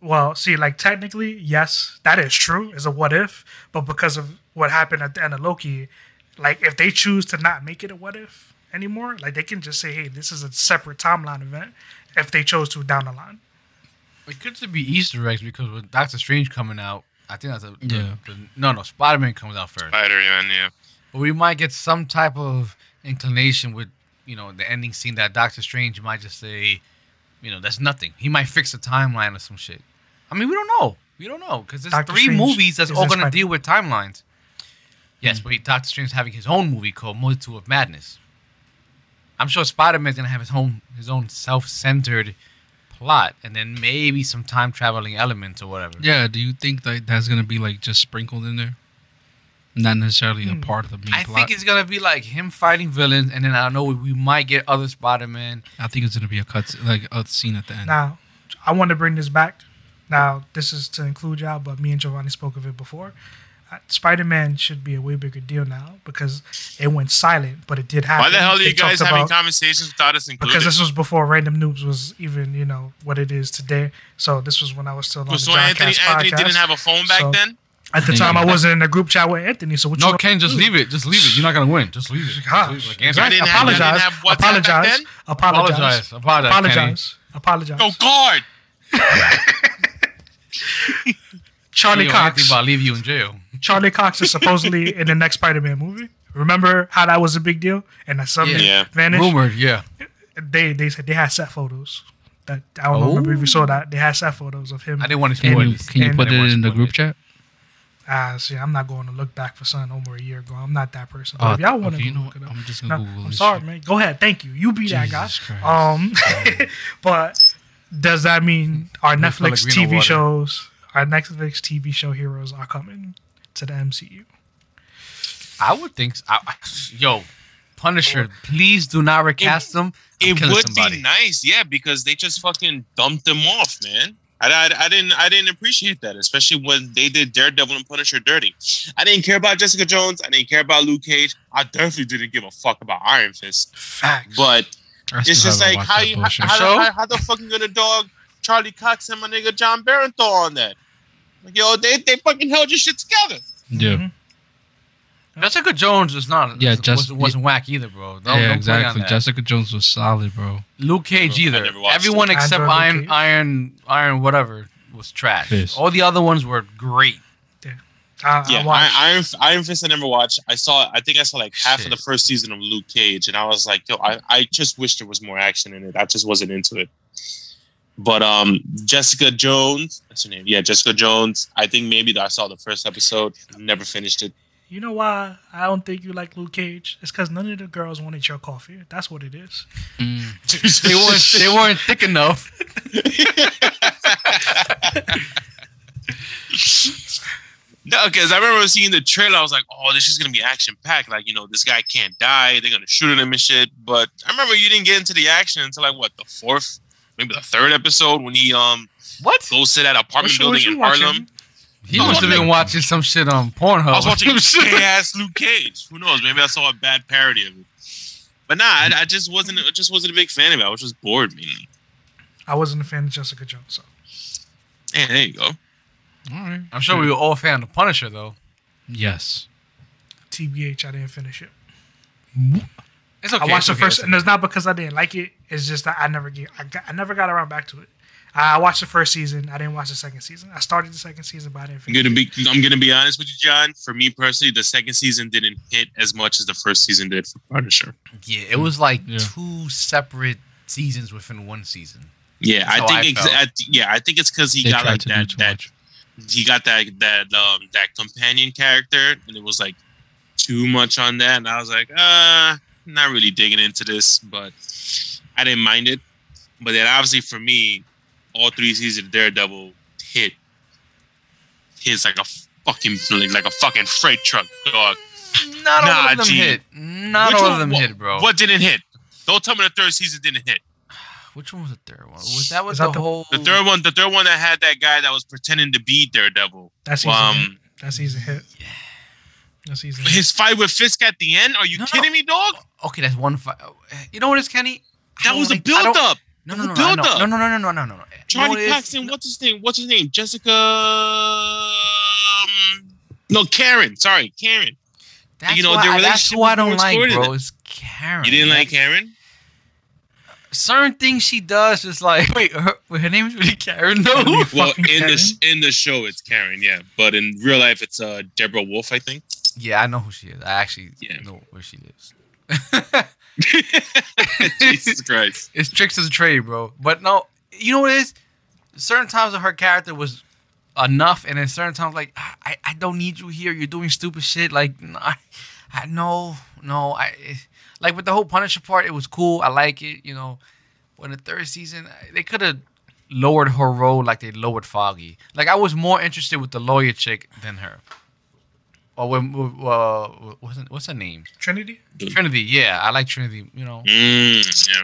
Well, see, like technically, yes, that is true. Is a what if, but because of what happened at the end of Loki, like if they choose to not make it a what if anymore, like they can just say, "Hey, this is a separate timeline event." If they chose to down the line, It could just be Easter eggs because with Doctor Strange coming out, I think that's a the- Yeah. the- no, no, Spider Man comes out first. Spider Man, yeah. But we might get some type of inclination with, you know, the ending scene that Doctor Strange might just say, you know, that's nothing. He might fix the timeline or some shit. I mean, we don't know. We don't know because there's Doctor three Strange movies that's all going to deal with timelines. Yes, hmm. but Doctor Strange is having his own movie called Multitude of Madness. I'm sure Spider Man's gonna have his own his own self centered plot, and then maybe some time traveling elements or whatever. yeah. Do you think that that's gonna be like just sprinkled in there? Not necessarily a Hmm. part of the main I plot. think it's gonna be like him fighting villains, and then I don't know we might get other Spider Man. I think it's gonna be a cut, like a scene at the end. now I want to bring this back. Now this is to include y'all, but me and Giovanni spoke of it before. Uh, Spider-Man should be a way bigger deal now because it went silent, but it did happen. Why the hell are They you guys having about- conversations without us included? because this was before Random Noobs was even, you know, what it is today. So this was when I was still on the so John Anthony Cast Anthony podcast. didn't have a phone back So- then. At the time, I wasn't in a group chat with Anthony. So what No, want- Ken, just leave it. Just leave it. You're not gonna win. Just leave it. Just leave it. Like. Anthony- I didn't have- I didn't apologize. have WhatsApp apologize. Apologize. Apologize. Apologize. Kenny. Apologize. Apologize. Oh, Go guard. [laughs] Charlie Yo, Anthony Cox. about to leave you in jail. Charlie Cox is supposedly [laughs] in the next Spider-Man movie. Remember how that was a big deal and that some Yeah. Yeah. vanished. Rumored, yeah. They they said they had set photos. That I don't remember if you oh. saw that. They had set photos of him. I didn't want to Can spoil you can you put it in the wanna group it. chat? Ah, see, I'm not going to look back for something over a year ago. I'm not that person. But Oh, if y'all want okay, to you know look what? it up, I'm just gonna Google I'm this sorry, shit. man. Go ahead. Thank you. You be that guy. Jesus Christ. Um, [laughs] but does that mean our Luis Netflix Pellegrino TV water. shows, our Netflix TV show heroes are coming to the MCU? I would think. So. I, I- yo, Punisher, please do not recast them. I'm It would somebody. be nice, yeah, because they just fucking dumped them off, man. I, I, I didn't I didn't appreciate that, especially when they did Daredevil and Punisher dirty. I didn't care about Jessica Jones. I didn't care about Luke Cage. I definitely didn't give a fuck about Iron Fist. Facts. But it's just like how you how, how, how, how the fuck you gonna dog Charlie Cox and my nigga Jon Bernthal on that? Like yo, they they fucking held your shit together. yeah. Mhm. Jessica Jones is not. Yeah, wasn't, just- wasn't, wasn't whack either, bro. Don't, don't yeah, exactly. Jessica Jones was solid, bro. Luke Cage I either. Everyone it. except Android Luke Iron, Cage. Iron, Iron, whatever was trash. Fist. All the other ones were great. Yeah, I watched. I, Iron Iron Fist I never watched. I saw I think I saw like half of the first season of Luke Cage, and I was like, yo, I, I just wish there was more action in it. I just wasn't into it. But um, Jessica Jones, that's her name. Yeah, Jessica Jones. I think maybe I saw the first episode. Never finished it. You know why I don't think you like Luke Cage? It's because none of the girls wanted your coffee. That's what it is. Mm. They weren't. they weren't thick enough. [laughs] No, because I remember seeing the trailer. I was like, "Oh, this is gonna be action packed. Like, you know, this guy can't die. They're gonna shoot at him and shit." But I remember you didn't get into the action until like what the fourth, maybe the third episode when he um What? goes to that apartment What building in you watching? Harlem. He must have been watching some shit on Pornhub. I was watching [laughs] Some shit. ass Luke Cage. Who knows? Maybe I saw a bad parody of it. But nah, I, I just wasn't. I just wasn't a big fan of it. I was just bored mainly. I wasn't a fan of Jessica Jones, so Yeah, there you go. All right. I'm sure we were all a fan of Punisher though. Yes. TBH, I didn't finish it. It's okay. I watched it's the okay, first, it's and it's not because I didn't like it. It's just that I never get, I, got, I never got around back to it. I watched the first season. I didn't watch the second season. I started the second season, but I didn't I'm gonna be I'm gonna be honest with you, John. For me personally, the second season didn't hit as much as the first season did for Punisher. Yeah, it was like Yeah. two separate seasons within one season. Yeah, I think I ex- I th- yeah, I think it's because he They got like that that much. he got that that um that companion character, and it was like too much on that, and I was like, uh, not really digging into this, but I didn't mind it. But then obviously for me, all three seasons of Daredevil hit hits like a fucking like, like a fucking freight truck, dog. Not all Nah, of them G. hit. Not Which all one- of them what- hit, bro. What didn't hit? Don't tell me the third season didn't hit. [sighs] Which one was the third one? Was that was Was the, that the- whole? The third one, the third one that had that guy that was pretending to be Daredevil. That season. hit. Um, That season hit. Yeah. That season. his fight with Fisk at the end. Are you No, no. kidding me, dog? Okay, that's one fight. You know what is Kenny? I That don't was a like- build up. No, no, no, build no, no, no, no, no, no, no, no, no, no. Charlie what? Paxton, what's his name? What's his name? Jessica. Um, no, Karen. Sorry, Karen. That's you know, why, their I- that's relationship who I don't like, exploited. bro. It's Karen. You didn't like Karen? Certain things she does, just like [laughs] wait, her, wait, her name is really Karen though. Really? Well, Fucking in the Karen? sh- in the show, it's Karen, yeah. But in real life, it's uh Deborah Wolf, I think. yeah, I know who she is. I actually Yeah. know where she lives. [laughs] [laughs] Jesus Christ. It's tricks of the trade, bro. But no, you know what it is? Certain times of her character was enough, and then certain times like I, I don't need you here. You're doing stupid shit. Like [laughs] no, I, I no, no. I like with the whole Punisher part. It was cool. I like it. You know, but in the third season, they could have lowered her role like they lowered Foggy. Like I was more interested with the lawyer chick than her. Or when uh, what's her, what's her name? Trinity. Trinity. Yeah, I like Trinity. You know Mm, yeah.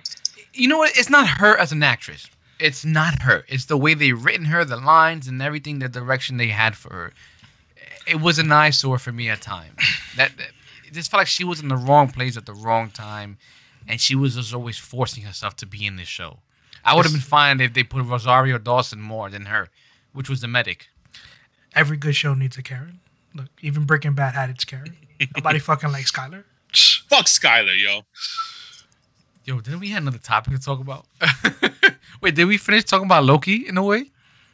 you know what? It's not her as an actress. It's not her. It's the way they written her, the lines and everything, the direction they had for her. It was an eyesore for me at times. [laughs] That, that it just felt like she was in the wrong place at the wrong time, and she was just always forcing herself to be in this show. I would have been fine if they put Rosario Dawson more than her, which was the medic. Every good show needs a Karen. Look, even Breaking Bad had its Karen. Nobody [laughs] fucking likes Skyler. Fuck Skyler, yo. Yo, didn't we have another topic to talk about? [laughs] Wait, did we finish talking about Loki in a way?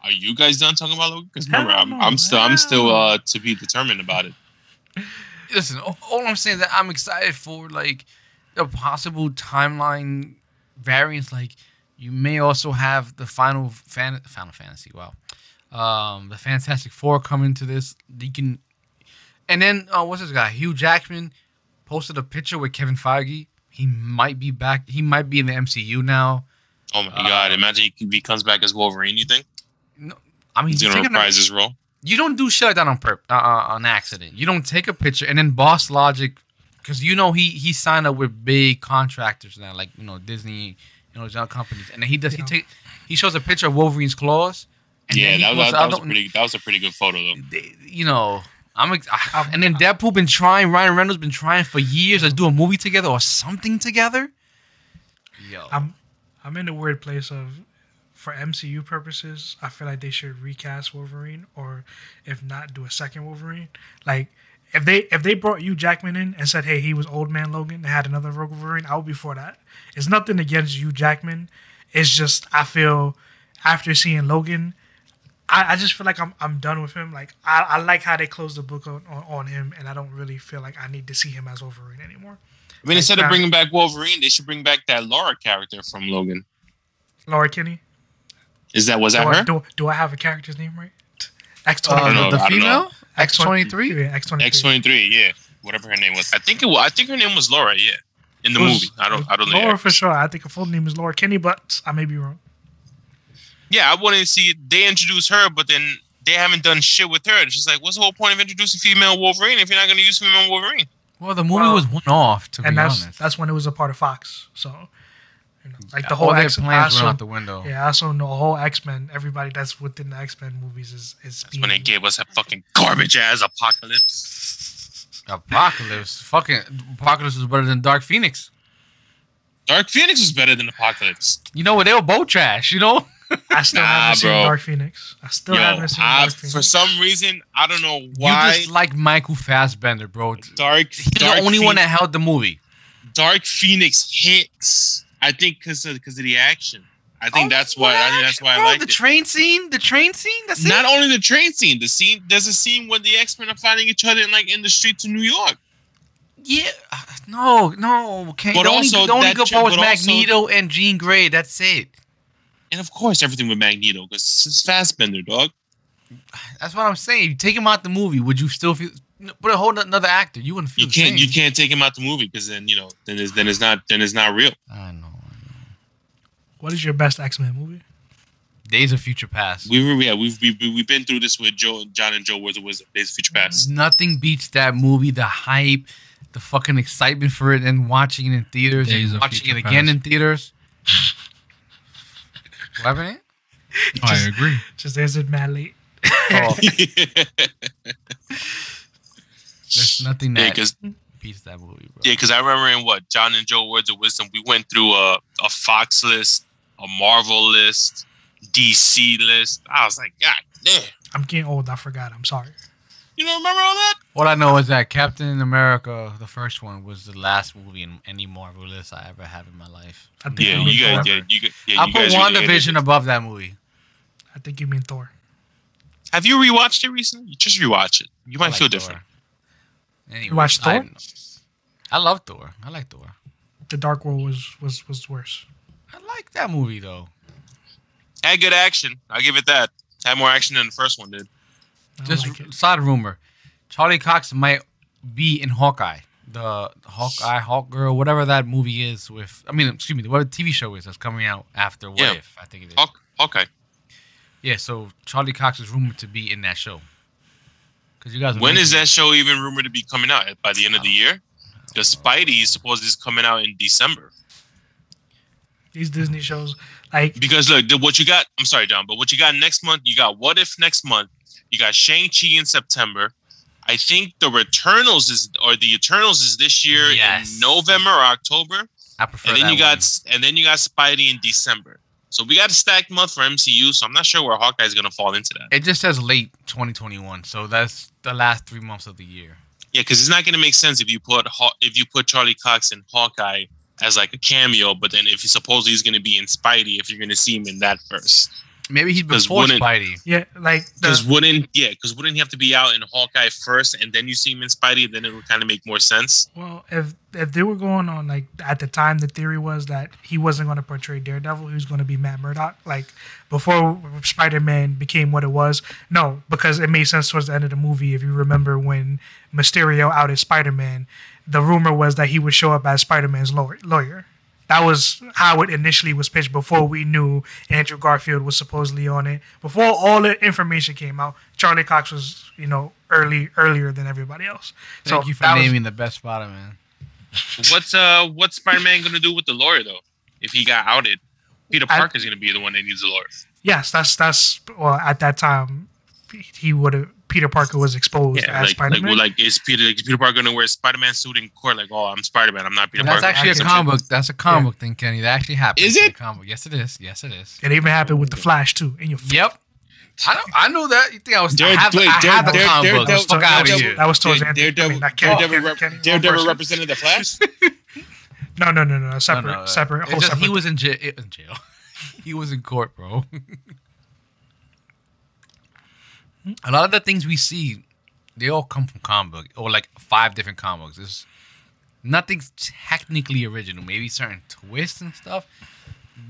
Are you guys done talking about Loki? Because remember, I'm, I'm still I'm still uh to be determined about it. [laughs] listen, all, I'm saying is that I'm excited for like a possible timeline variance. Like you may also have the final fan, Final Fantasy. Wow, um, the Fantastic Four coming to this. You can, and then uh, what's this guy? Hugh Jackman posted a picture with Kevin Feige. He might be back. He might be in the MCU now. Oh my Uh, god! Imagine he, he comes back as Wolverine. You think No, I mean, he's you gonna take a- reprise his role? you don't do shit like that on purp uh, uh, on accident. You don't take a picture and then Boss Logic, because you know he he signed up with big contractors now, like you know Disney, you know, these companies, and then he does he Yeah. take he shows a picture of Wolverine's claws. And Yeah, that, posts that, that was a one. pretty that was a pretty good photo though. They- You know, I'm ex- ah, and then Deadpool been trying. Ryan Reynolds been trying for years to do a movie together or something together. Yo, I'm I'm in a weird place of for MCU purposes, I feel like they should recast Wolverine or if not do a second Wolverine. Like if they if they brought Hugh Jackman in and said, "Hey, he was Old Man Logan," and had another Wolverine, I would be for that. It's nothing against Hugh Jackman. It's just I feel after seeing Logan, I, I just feel like I'm I'm done with him. Like I, I like how they closed the book on, on, on him, and I don't really feel like I need to see him as Wolverine anymore. I mean, instead of bringing back Wolverine, they should bring back that Laura character from Logan. Laura Kinney. Is that was that do, I, her? do, do I have a character's name right? X uh, twenty the I don't know. female X twenty three. Yeah, X twenty X twenty three, yeah, whatever her name was. I think it. Was, I think her name was Laura. Yeah, in the movie. I don't. I don't know. Laura for sure. I think her full name is Laura Kinney, but I may be wrong. Yeah, I wanted to see. They introduced her, but then they haven't done shit with her. It's just like, what's the whole point of introducing female Wolverine if you're not going to use female Wolverine? Well, the movie Well, was one off. To and be that's honest, that's when it was a part of Fox. So, you know, like the All whole their X. I plans went also, out the window. yeah, I also know the whole X Men. Everybody that's within the X Men movies is is That's when they gave us a fucking garbage ass apocalypse. Apocalypse, fucking Apocalypse was better than Dark Phoenix. Dark Phoenix was better than Apocalypse. You know what? They were both trash. You know. [laughs] I still Nah, haven't seen bro. Dark Phoenix. I still Yo, haven't seen I, Dark Phoenix. for some reason, I don't know why. You just like Michael Fassbender, bro. Dark. He's Dark, the only Phoenix, one that held the movie. Dark Phoenix hits. I think because of because of the action. I think Oh, that's why. I think that's why Bro, I like the it. train scene. The train scene. That's Not it. only the train scene, the scene. There's a scene where the X Men are fighting each other in like in the streets of New York. Yeah. uh, No, no. Can't, But the only, also the only good part was but also- Magneto and Jean Grey. That's it. And of course, everything with Magneto because it's Fassbender, dog. That's what I'm saying. You take him out the movie, would you still feel? Put a whole another actor. You wouldn't feel. You can't. same. You can't take him out the movie because then you know then it's then it's not then it's not real. I know. What is your best X Men movie? Days of Future Past. We were yeah we've we've, we've been through this with Joe John and Joe was a wizard. Days of Future Past. Nothing beats that movie. The hype, the fucking excitement for it, and watching it in theaters, Days and watching it again Past. in theaters. What happened? I agree. Just there's it mad. Oh, [laughs] there's nothing yeah, that because beats that movie, bro. yeah, because I remember in what John and Joe Words of Wisdom, we went through a a Fox list, a Marvel list, DC list. I was like, God damn, I'm getting old. I forgot. I'm sorry. You don't remember all that? What I know is that Captain America, the first one, was the last movie in any Marvel list I ever have in my life. I think Yeah, you you guys, Thor. yeah, you, gu- yeah, I you put guys really WandaVision it. above that movie. I think you mean Thor. Have you rewatched it recently? Just rewatch it. You might like feel Thor. different. Anyway, You watched I, Thor? I love Thor. I like Thor. The Dark World was was was worse. I like that movie though. Had good action. I'll give it that. Had more action than the first one did. I don't Just like it. side rumor: Charlie Cox might be in Hawkeye, the Hawkeye, Hawk Girl, whatever that movie is. With I mean, excuse me, what TV show is that's coming out after What Yeah. If? I think it is. Hawk, Hawkeye. Yeah, so Charlie Cox is rumored to be in that show. Because you guys, When is that show even rumored to be coming out? By the end of the year? The Spidey is supposed is coming out in December. These Disney shows, like Because look, what you got, I'm sorry, John, but what you got next month, you got What If next month, you got Shang-Chi in September. I think the Returnals is or the Eternals is this year Yes. in November or October. I prefer And then that you got and then you got Spidey in December. So we got a stacked month for MCU, so I'm not sure where Hawkeye is gonna fall into that. It just says late 2021, so that's the last three months of the year. Yeah, because it's not gonna make sense if you put if you put Charlie Cox in Hawkeye as like a cameo, but then if you supposedly he's gonna be in Spidey, if you're gonna see him in that first. Maybe he's 'Cause before wouldn't- Spidey. yeah, like Because wouldn't yeah, because wouldn't he have to be out in Hawkeye first and then you see him in Spidey, then it would kind of make more sense. well, if if they were going on like at the time, the theory was that he wasn't going to portray Daredevil. He was going to be Matt Murdock. Like before Spider Man became what it was. No, because it made sense towards the end of the movie. If you remember when Mysterio outed Spider Man, the rumor was that he would show up as Spider Man's lawyer. Lawyer. That was how it initially was pitched before we knew Andrew Garfield was supposedly on it. Before all the information came out, Charlie Cox was, you know, early earlier than everybody else. Thank so you for that was- naming the best Spider-Man. What's uh what's Spider Man gonna do with the lawyer though? If he got outed, Peter I- Parker's gonna be the one that needs the lawyer. yes, that's that's well at that time he would have Peter Parker was exposed Yeah, as like Spider like, well, like is Peter is Peter Parker gonna wear a Spider Man suit in court? Like, oh, I'm Spider Man. I'm not Peter That's Parker. actually a comic book. That's a comic book thing, Kenny. That actually happened. Is in it? the Comic. Yes, it is. Yes, it is. it even happened with the Flash too. In your. Yep. I know. I know that. You think I was? I Dare- have, wait, I Dare- have the Dare- comic Dare- book. Dare- Fuck Dare- out of Dare- here. That was towards Dare- Anthony. I Daredevil- mean, not Kenny, Daredevil, Kenny, rep- Kenny, one Daredevil person. represented the Flash. No, [laughs] [laughs] no, no, no, No, separate, no, separate, whole just separate. he was in jail. In jail. [laughs] he was in court, bro. A lot of the things we see, they all come from comic book or like five different comic books. There's nothing's technically original. Maybe certain twists and stuff,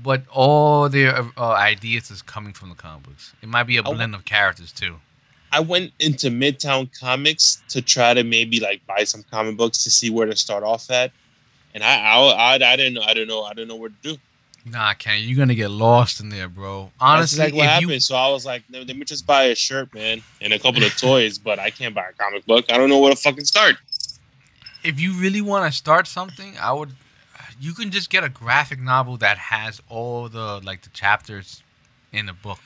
but all their uh, ideas is coming from the comic books. It might be a blend of characters too. I went into Midtown Comics to try to maybe like buy some comic books to see where to start off at, and I I, I, I didn't know I didn't know I didn't know what to do. Nah, Kenny, you're gonna get lost in there, bro. That's Honestly, like what if happened. you So I was like, let me just buy a shirt, man, and a couple of toys, but I can't buy a comic book. I don't know where to fucking start. if you really want to start something, I would. You can just get a graphic novel that has all the like the chapters in the book.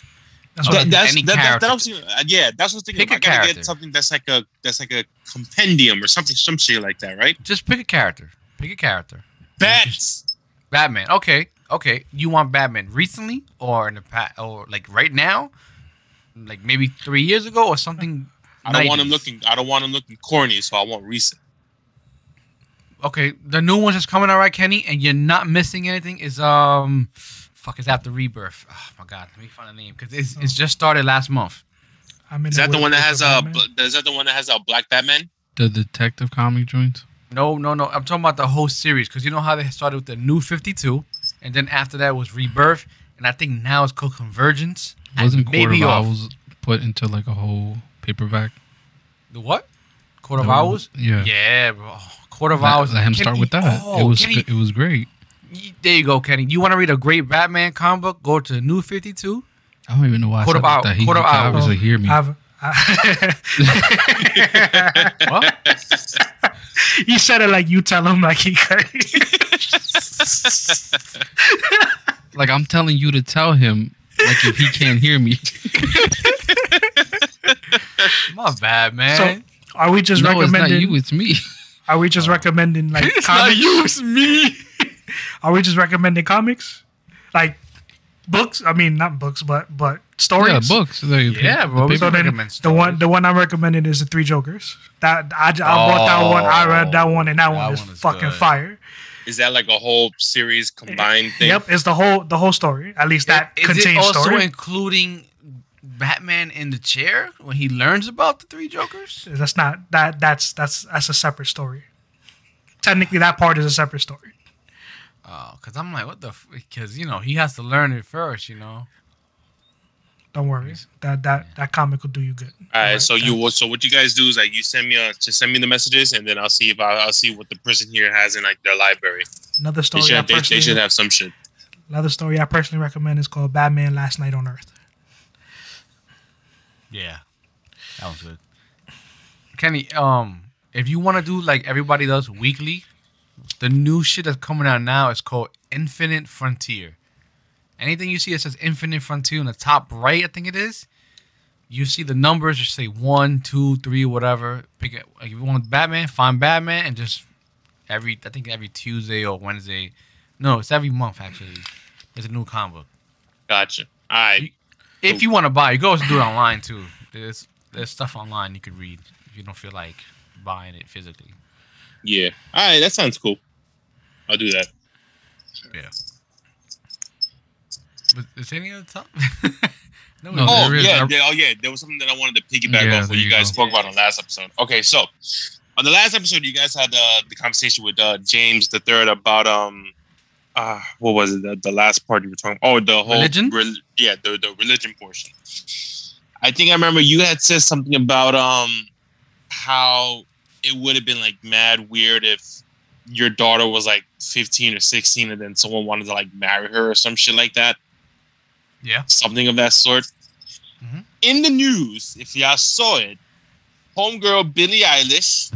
That's what I that- that's that, that, that was, uh, yeah, that's what I was thinking. Pick I a gotta character. get something that's like a that's like a compendium or something, some shit like that, right? Just pick a character. Pick a character. Bats. Batman. Okay, okay. You want Batman recently or in the past or like right now? Like maybe three years ago or something. I don't want him looking. I don't want him looking corny, so I want recent. Okay, the new one's just coming out right, Kenny, and you're not missing anything. Is um fuck is after Rebirth? Oh my god, let me find the name because it's it's oh. just started last month. I'm in Is that the one that has a? Uh, Batman. bl- Is that the one that has a black Batman? The detective comic joints. No, no, no. I'm talking about the whole series because you know how they started with the New Fifty Two, and then after that was Rebirth, and I think now it's called Convergence. I Wasn't may Court of off. Owls put into like a whole paperback? The what? Court of The- Owls. Yeah. Yeah, bro. Court of Let, Owls. let him Kenny- start with that. Oh, it was Kenny, it was great. there you go, Kenny. You want to read a great Batman comic book? Go to New Fifty Two. I don't even know why Court I of said Owl- that. He, Court he of could Owls. obviously hear me. I've, I, [laughs] [laughs] What? [laughs] [laughs] you said it like you tell him like he could. [laughs] Like I'm telling you to tell him. Like if he can't hear me. [laughs] My bad, man. Are we just no, it's not recommending? you. It's me. Are we just recommending like it's not you, it's me. Are we just recommending comics, like books? I mean, not books, but but stories. Yeah, books. Like, Yeah, the bro, we paper- So recommend the one the one I'm recommending is the Three Jokers. That I, I bought that one. I oh, read that one, and that, That one is one is fucking good. fire. Is that like a whole series combined thing? Yep, it's the whole the whole story. At least that it contains also story. including Batman in the chair when he learns about the three Jokers? That's not that that's that's that's a separate story. Technically, that part is a separate story. Oh, because I'm like, what the? Because you know he has to learn it first. You know. Don't worry. That that that comic will do you good. All right, Alright, so that- you so what you guys do is like you send me a just send me the messages and then I'll see if I, I'll see what the person here has in like their library. another They story. I should, they, they personally, should have some shit. another story I personally recommend is called Batman Last Knight on Earth. Yeah, that was good. Kenny, um, if you want to do like everybody does weekly, the new shit that's coming out now is called Infinite Frontier. Anything you see that says Infinite Frontier in the top right, I think it is. You see the numbers, just say one, two, three, whatever. Pick it. Like if you want Batman, find Batman, and just every I think every Tuesday or Wednesday. No, it's every month actually. There's a new combo. Gotcha. All right. If you want to buy, you go do it online too. There's there's stuff online you could read if you don't feel like buying it physically. Yeah. All right. That sounds cool. I'll do that. Yeah. But is any other top? [laughs] no, No, Oh there is- yeah, I- there- oh yeah. There was something that I wanted to piggyback Yeah, off what you you guys go. spoke about on the last episode. Okay, so on the last episode, you guys had uh, the conversation with uh, James the third about um, uh, what was it? The, the last part you were talking. Oh, the whole Religion? rel- yeah, the the religion portion. I think I remember you had said something about um, how it would have been like mad weird if your daughter was like 15 or 16 and then someone wanted to like marry her or some shit like that Yeah. something of that sort. Mhm. In the news, if y'all saw it, homegirl Billie Eilish,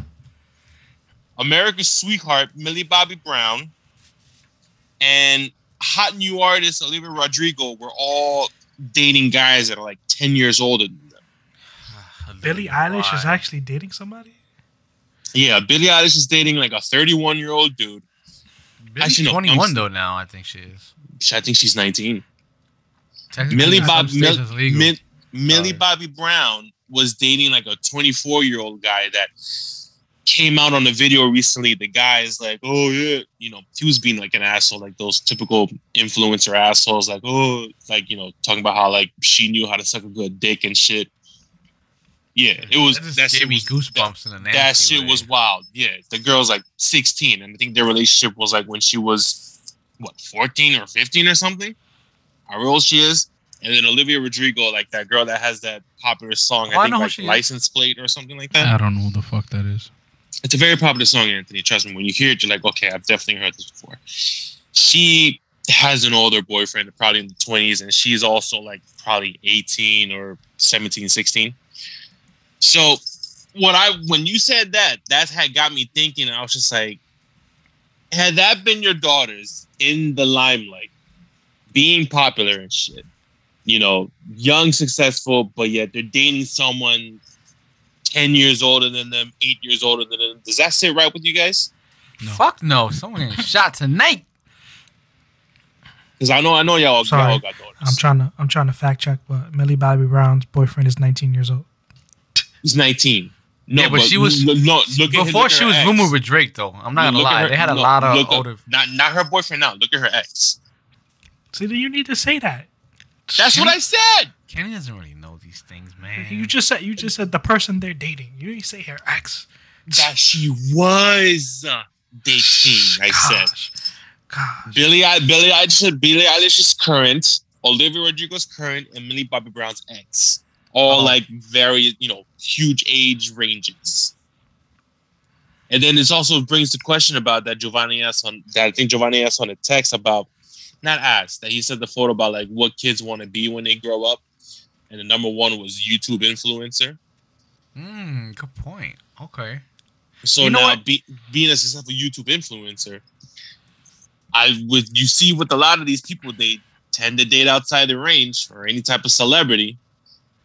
America's sweetheart Millie Bobby Brown, and hot new artist Olivia Rodrigo were all dating guys that are like 10 years older than them. [sighs] Billie Eilish is actually dating somebody. Yeah, Billie Eilish is dating like a 31 year old dude. Billy's Actually, no, 21 I'm- though now. I think she is. I think she's 19. Millie Bob Mil-. Mil- Millie. Bobby Brown was dating like a 24 year old guy that came out on a video recently. The guy is like, oh yeah, you know, he was being like an asshole, like those typical influencer assholes, like oh, like you know, talking about how like she knew how to suck a good dick and shit. Yeah, it was That that shit was goosebumps in a nasty that shit way. was wild. Yeah, the girl's like 16, and I think their relationship was like when she was what 14 or 15 or something. How old she is, and then Olivia Rodrigo, like that girl that has that popular song, Oh, I I think know who like she is. license plate or something like that. I don't know who the fuck that is. It's a very popular song, Anthony. Trust me, when you hear it, you're like, okay, I've definitely heard this before. She has an older boyfriend, probably in the 20s, and she's also like probably 18 or 17, 16. So what I when you said that, that had got me thinking. I was just like, had that been your daughters in the limelight, being popular and shit, you know, young, successful, but yet they're dating someone 10 years older than them, eight years older than them. Does that sit right with you guys? No. Fuck no! Someone getting shot tonight. Because I know, I know y'all, Sorry. y'all got daughters. I'm trying to I'm trying to fact check, but Millie Bobby Brown's boyfriend is 19 years old. He's 19. No, Yeah, but she was- no, no, look at Before look she her was ex. rumored with Drake, though. I'm not gonna Look lie. her- they had a no, lot of look at- older. Not not her boyfriend now. Look at her ex. See, then you need to say that. That's what I said. Kenny doesn't really know these things, man. You just said you just said the person they're dating. You didn't say her ex. That she was uh, dating. I said. Gosh. Gosh. Billie, I, Billie, I said Billie Eilish is current, Olivia Rodrigo's current, and Millie Bobby Brown's ex. All Oh. like very, you know, huge age ranges. And then this also brings the question about that Giovanni asked on that I think Giovanni asked on a text about not asked that he said the photo about like what kids want to be when they grow up, and the number one was YouTube influencer. Hmm, good point. Okay. So You know now, be, being a successful YouTube influencer, I would you see with a lot of these people, they tend to date outside the range or any type of celebrity.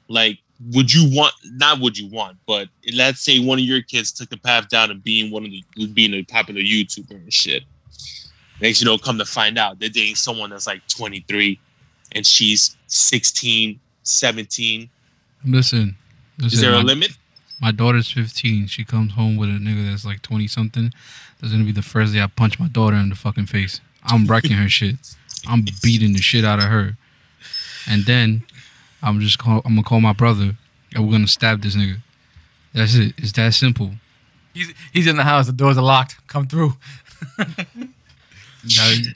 Like, would you want? Not would you want, but let's say one of your kids took the path down of being one of the being a popular YouTuber and shit. Next, you know, come to find out they're dating someone that's like 23, and she's 16, 17. Listen, listen Is there my, a limit? my daughter's 15. She comes home with a nigga that's like 20 something. That's gonna be the first day I punch my daughter in the fucking face. I'm wrecking her shit. I'm beating the shit out of her. And then I'm just call, I'm gonna call my brother and we're gonna stab this nigga. That's it. It's that simple. He's he's in the house. The doors are locked. Come through. [laughs] Nah,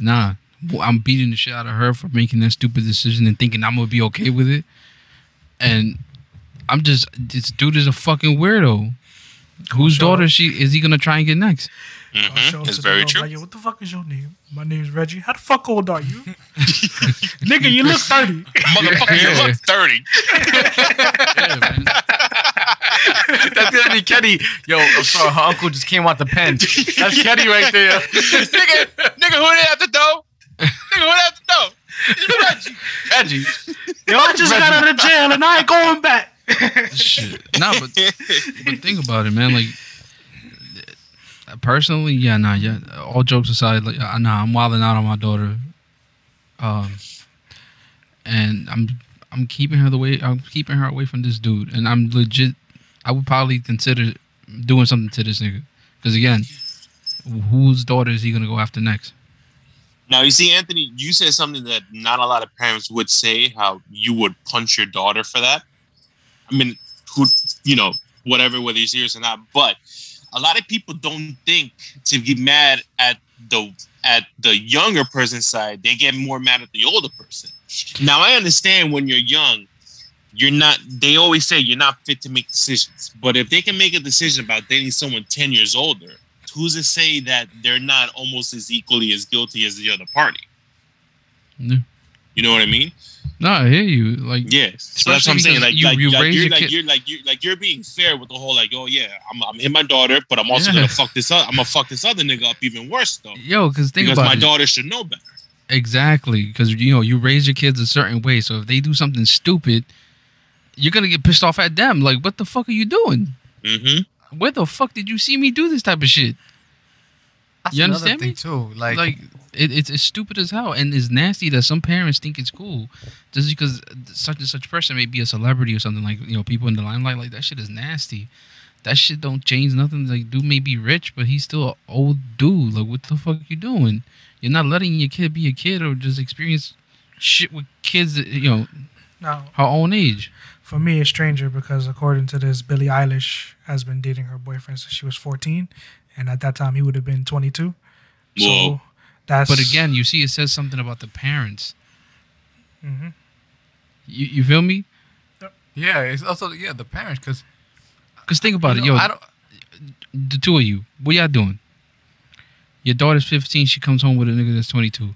Nah, I'm beating the shit out of her for making that stupid decision and thinking I'm gonna be okay with it. And I'm just this dude is a fucking weirdo. Whose Sure. daughter she is he gonna try and get next? I'll show Mhm, It's very true. like, Yo, what the fuck is your name? My name's Reggie. How the fuck old are you? [laughs] Nigga, you look 30. Motherfucker, you look 30. [laughs] Yeah, man. [laughs] That's gonna be Kenny. Yo, I'm sorry, her uncle just came out the pen. That's Kenny right there. nigga, nigga, who they at the door? Nigga, who they at the door? It's Reggie. Reggie. Yo, I just got out of jail and I ain't going back. Shit. Nah, but but think about it, man. Like personally, yeah, nah, yeah. All jokes aside, like uh, nah, I'm wilding out on my daughter. Um, and I'm I'm keeping her the way I'm keeping her away from this dude, and I'm legit. I would probably consider doing something to this nigga, because again, whose daughter is he gonna go after next? Now you see, Anthony, you said something that not a lot of parents would say. How you would punch your daughter for that. I mean, who you know, whatever, whether you're serious or not. But a lot of people don't think to get mad at the at the younger person's side. They get more mad at the older person. Now I understand when you're young, you're not. They always say you're not fit to make decisions. But if they can make a decision about dating someone ten years older, who's to say that they're not almost as equally as guilty as the other party? Yeah. You know what I mean? No, I hear you. Like, Yes. So that's what I'm saying. Like, you- like, you like, raise you're your like kid- you're like you're like you're being fair with the whole like, oh yeah, I'm I'm hitting my daughter, but I'm also Yeah. gonna fuck this up. I'm gonna fuck this other nigga up even worse though. yo, because think Because about my it. daughter should know better. Exactly, because you know you raise your kids a certain way. So if they do something stupid, you're gonna get pissed off at them. Like, what the fuck are you doing? Mm-hmm. Where the fuck did you see me do this type of shit? That's You another understand thing me? too. Like, Like, it, it's it's stupid as hell, and it's nasty that some parents think it's cool just because such and such person may be a celebrity or something. Like you know, people in the limelight. Like that shit is nasty. That shit don't change nothing. Like, dude may be rich, but he's still an old dude. Like, what the fuck you doing? You're not letting your kid be a kid or just experience shit with kids. That, you know, Now, her own age. for me, it's stranger because according to this, Billie Eilish has been dating her boyfriend since she was 14, and at that time he would have been 22. So that's. But again, you see, it says something about the parents. hmm You, you feel me? yeah, it's also yeah the parents because Because think about it, yo. I don't. the two of you, what y'all doing? Your daughter's 15. She comes home with a nigga that's 22.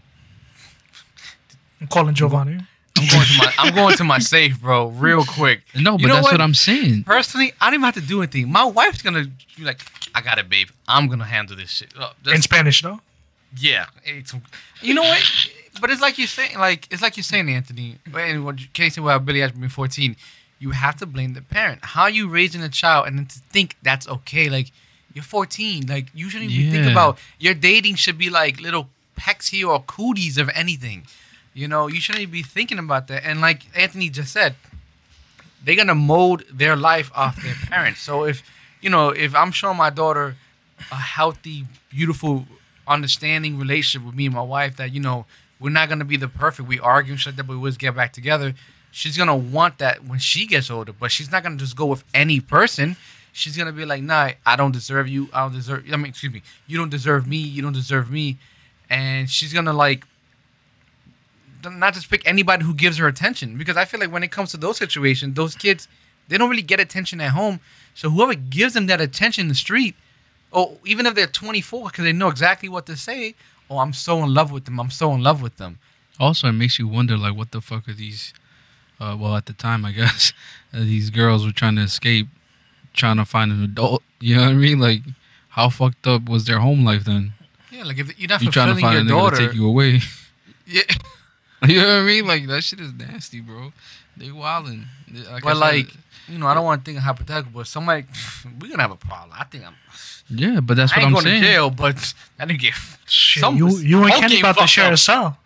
I'm calling Giovanni. I'm going to my I'm going to my safe, bro, real quick. [laughs] No, but You know that's what? what? I'm saying. Personally, I don't even have to do anything. My wife's gonna be like, "I got it, babe. I'm gonna handle this shit." Oh, In Spanish, though. yeah, it's, you know what? [laughs] But it's like you're saying, like it's like you're saying, Anthony. And what Kenny said about Billie Eilish being 14, you have to blame the parent. How you raising a child and then to think that's okay? Like you're 14. Like you shouldn't even think about your dating should be like little pecks here or cooties of anything. You know, you shouldn't be thinking about that. And like Anthony just said, they're gonna mold their life off their [laughs] parents. So if you know, if I'm showing my daughter a healthy, beautiful, understanding relationship with me and my wife, that you know we're not gonna be the perfect. We argue and shit that, but we always get back together. She's gonna want that when she gets older, but she's not gonna just go with any person. She's gonna be like, nah, I don't deserve you. I don't deserve. I mean, excuse me, you don't deserve me. You don't deserve me. And she's gonna like not just pick anybody who gives her attention because I feel like when it comes to those situations, those kids they don't really get attention at home. So whoever gives them that attention in the street, or even if they're 24, because they know exactly what to say. Oh, I'm so in love with them. I'm so in love with them. Also, it makes you wonder, like, what the fuck are these? Uh, well, at the time, I guess [laughs] these girls were trying to escape, trying to find an adult. [laughs] You know what I mean? Like, how fucked up was their home life then? Yeah, like if you're not You trying to fulfilling find a your nigga daughter. to take you away? [laughs] yeah, [laughs] you know what I mean? Like that shit is nasty, bro. They wildin'. Like I but said, like you know, I don't want to think of hypothetical, but somebody we're gonna have a problem. I think I'm. yeah, but that's I what ain't I'm going saying. to jail, but I didn't get. Shit, Some- you you and Hulk Kenny ain't about to fucked share up. a cell.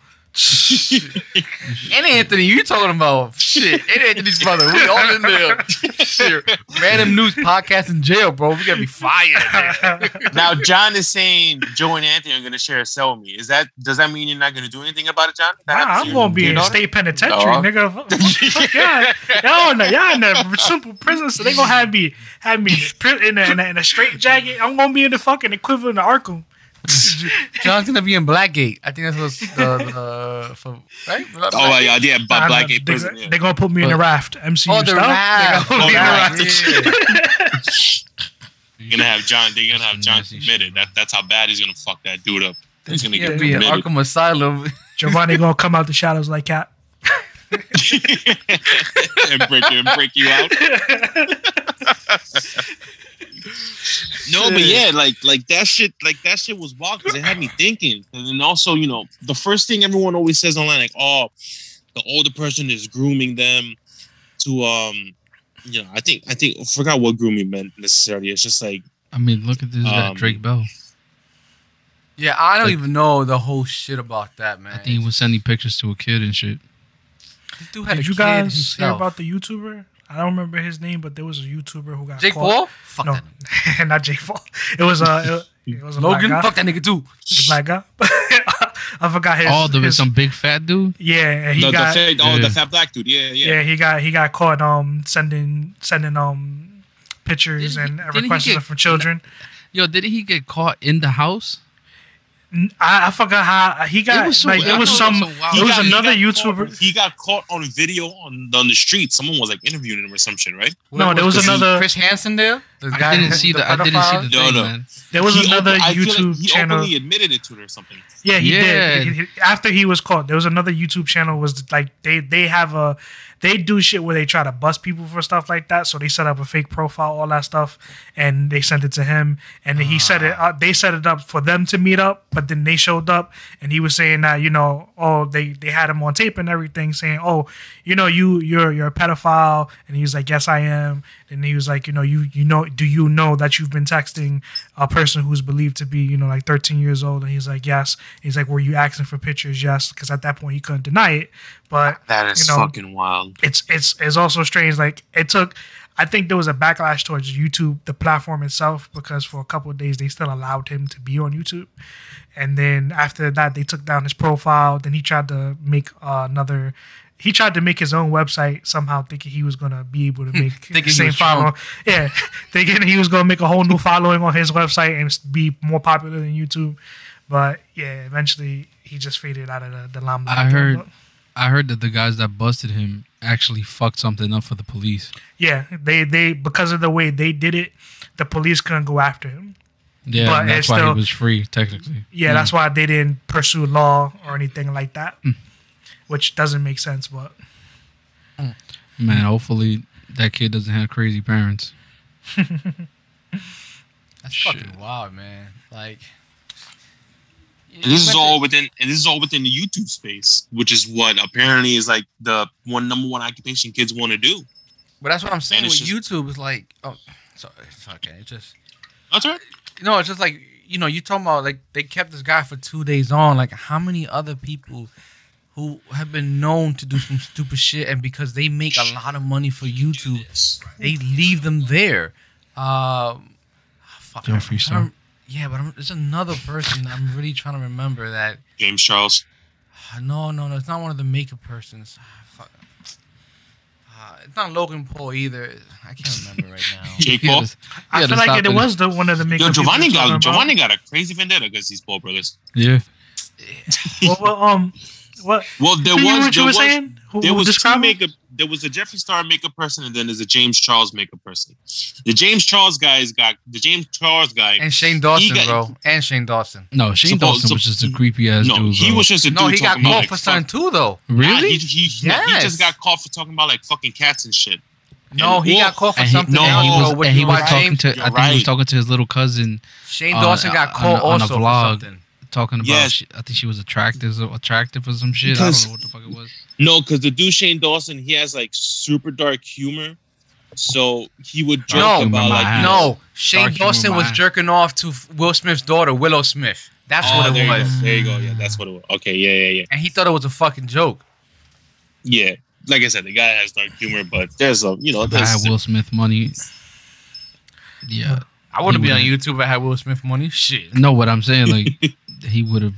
And Anthony, you talking about shit? And Anthony's brother, we all in there. shit, Random Noobs podcast in jail, bro. We gotta be fired. Now John is saying Joe and Anthony are gonna share a cell with me. Is that does that mean you're not gonna do anything about it, John? That Nah, I'm you- gonna be in daughter? state penitentiary, Dog. nigga. Fuck- fuck yeah, y'all in the y'all in the simple prison, so they gonna have me have me in a, pri- in a, in a, in a straight jacket. I'm gonna be in the fucking equivalent of Arkham. John's gonna be in Blackgate. I think that's what's the, the for right. Oh yeah, yeah, but Nah, Blackgate they, prison. Yeah. they gonna put me in a raft. MCU Oh, the raft. They gonna Oh, put me in the oh, raft. raft. [laughs] You're gonna have John. They're gonna have John committed. That that's how bad he's gonna fuck that dude up. He's gonna Yeah, get be in committed Arkham Asylum. [laughs] Giovanni gonna come out the shadows like cat. [laughs] and break you and break you out. No, but yeah, like like that shit, like that shit was wild because it had me thinking. And then also, you know, the first thing everyone always says online, like, oh, the older person is grooming them to um, you know, I think I think I forgot what grooming meant necessarily. It's just like I mean, look at this guy, Um, Drake Bell. Yeah, I don't Like- even know the whole shit about that, man. I think he was sending pictures to a kid and shit. Dude had Did a you kid guys hear about the YouTuber? I don't remember his name, but there was a YouTuber who got Jake caught. Paul? Fuck No, that [laughs] nigga. not Jake Paul. It was a it, it was a Logan? black guy. Fuck that nigga too. The black guy. [laughs] I forgot his. oh, there was his- some big fat dude. Yeah, and he the, got the, fat, oh, Yeah. the fat black dude. Yeah, yeah. yeah he got he got caught um sending sending um pictures Didn't and he requests get- from children. Yo, didn't he get caught in the house? N- I, I forgot how he got. It was so- like it was know it some. was. It He was got- another got YouTuber. Caught, he got caught on video on on the street. Someone was like interviewing him or some shit, right? No, there was Chris- another- Chris Hansen there. The I didn't see the the. I didn't see the pedophile? No, thing, no. man. There was He another open- I feel like YouTube he channel. openly admitted it to it or something. Yeah, he Yeah. did. He- he- after he was caught, there was another YouTube channel. Was like they they have a they do shit where they try to bust people for stuff like that. So they set up a fake profile, all that stuff, and they sent it to him. And then he set it. Uh, they set it up for them to meet up, but then they showed up, and he was saying that you know, oh, they they had him on tape and everything, saying, oh, you know, you you're you're a pedophile, and he was like, yes, I am. And he was like, you know, you you know, do you know that you've been texting a person who's believed to be, you know, like 13 years old? And he's like, yes. He's like, were you asking for pictures? Yes, because at that point he couldn't deny it. But That is You know, fucking wild. it's it's it's also strange. Like it took, I think there was a backlash towards YouTube, the platform itself, because for a couple of days they still allowed him to be on YouTube, and then after that they took down his profile. Then he tried to make uh, another. He tried to make his own website somehow, thinking he was gonna be able to make the Thinking same following. Yeah, [laughs] thinking he was gonna make a whole new following on his website and be more popular than YouTube. But yeah, eventually he just faded out of the, the limelight. I heard- I heard that the guys that busted him actually fucked something up for the police. Yeah, they they because of the way they did it, the police couldn't go after him. Yeah, But it's that's why still- he was free technically. Yeah, that's why they didn't pursue law or anything like that, Mm. Which doesn't make sense. But mm. Man, hopefully that kid doesn't have crazy parents. [laughs] That's Shit. fucking wild, man. Like, And this is all within and this is all within the YouTube space, which is what apparently is like the one number one occupation kids want to do. But that's what I'm saying with it's YouTube. Is like, oh, sorry, it's okay. It's just That's right. no, it's just like you know, you talking about like they kept this guy for two days on. Like, how many other people who have been known to do some stupid shit, and because they make a lot of money for YouTube, they leave them there. Um, fuck, Jeffree I'm- Star. Yeah, but I'm, there's another person I'm really trying to remember that James Charles. [sighs] no, no, no. It's not one of the makeup persons. [sighs] Fuck. Uh, it's not Logan Paul either. I can't remember right now. [laughs] Jake Paul. I feel like it, and- was the one of the makeup. people Giovanni you're got about. Giovanni got a crazy vendetta against these Paul brothers. Yeah. Well, well, um, [laughs] what? Well, there Continue was what you there were was saying? There was two makeup. There was a Jeffree Star makeup person, and then there's a James Charles makeup person. The James Charles guy's got the James Charles guy. And Shane Dawson, got- bro. And Shane Dawson. No, Shane Suppose- Dawson was just a creepy ass no, dude. he was just a dude No, he got talking about caught like for fuck- something too, though. Nah, really. he, he, he Yes. just got caught for talking about like fucking cats and shit. No, And he Wolf- got caught for and he, something no, else, and he was, When and he was talking James- to. I You're think he was talking to his little cousin, Shane uh, Dawson got on- caught on a also for vlog. Talking about. Yes. She, I think she was attractive, attractive or some shit. Because- I don't know what the fuck it was. No, because the dude Shane Dawson, he has like super dark humor. So he would joke No, about like No, Shane Dark Dawson was jerking off to Will Smith's daughter, Willow Smith. That's oh, what it you was. go. There you go. Yeah, that's what it was. Okay, yeah, yeah, yeah. And he thought it was a fucking joke. Yeah. Like I said, the guy has dark humor, but there's a you know I there's had Will Smith money. Yeah. I wouldn't be on wouldn't. YouTube if I had Will Smith money. [laughs] Shit. No, what I'm saying, like [laughs] he would have,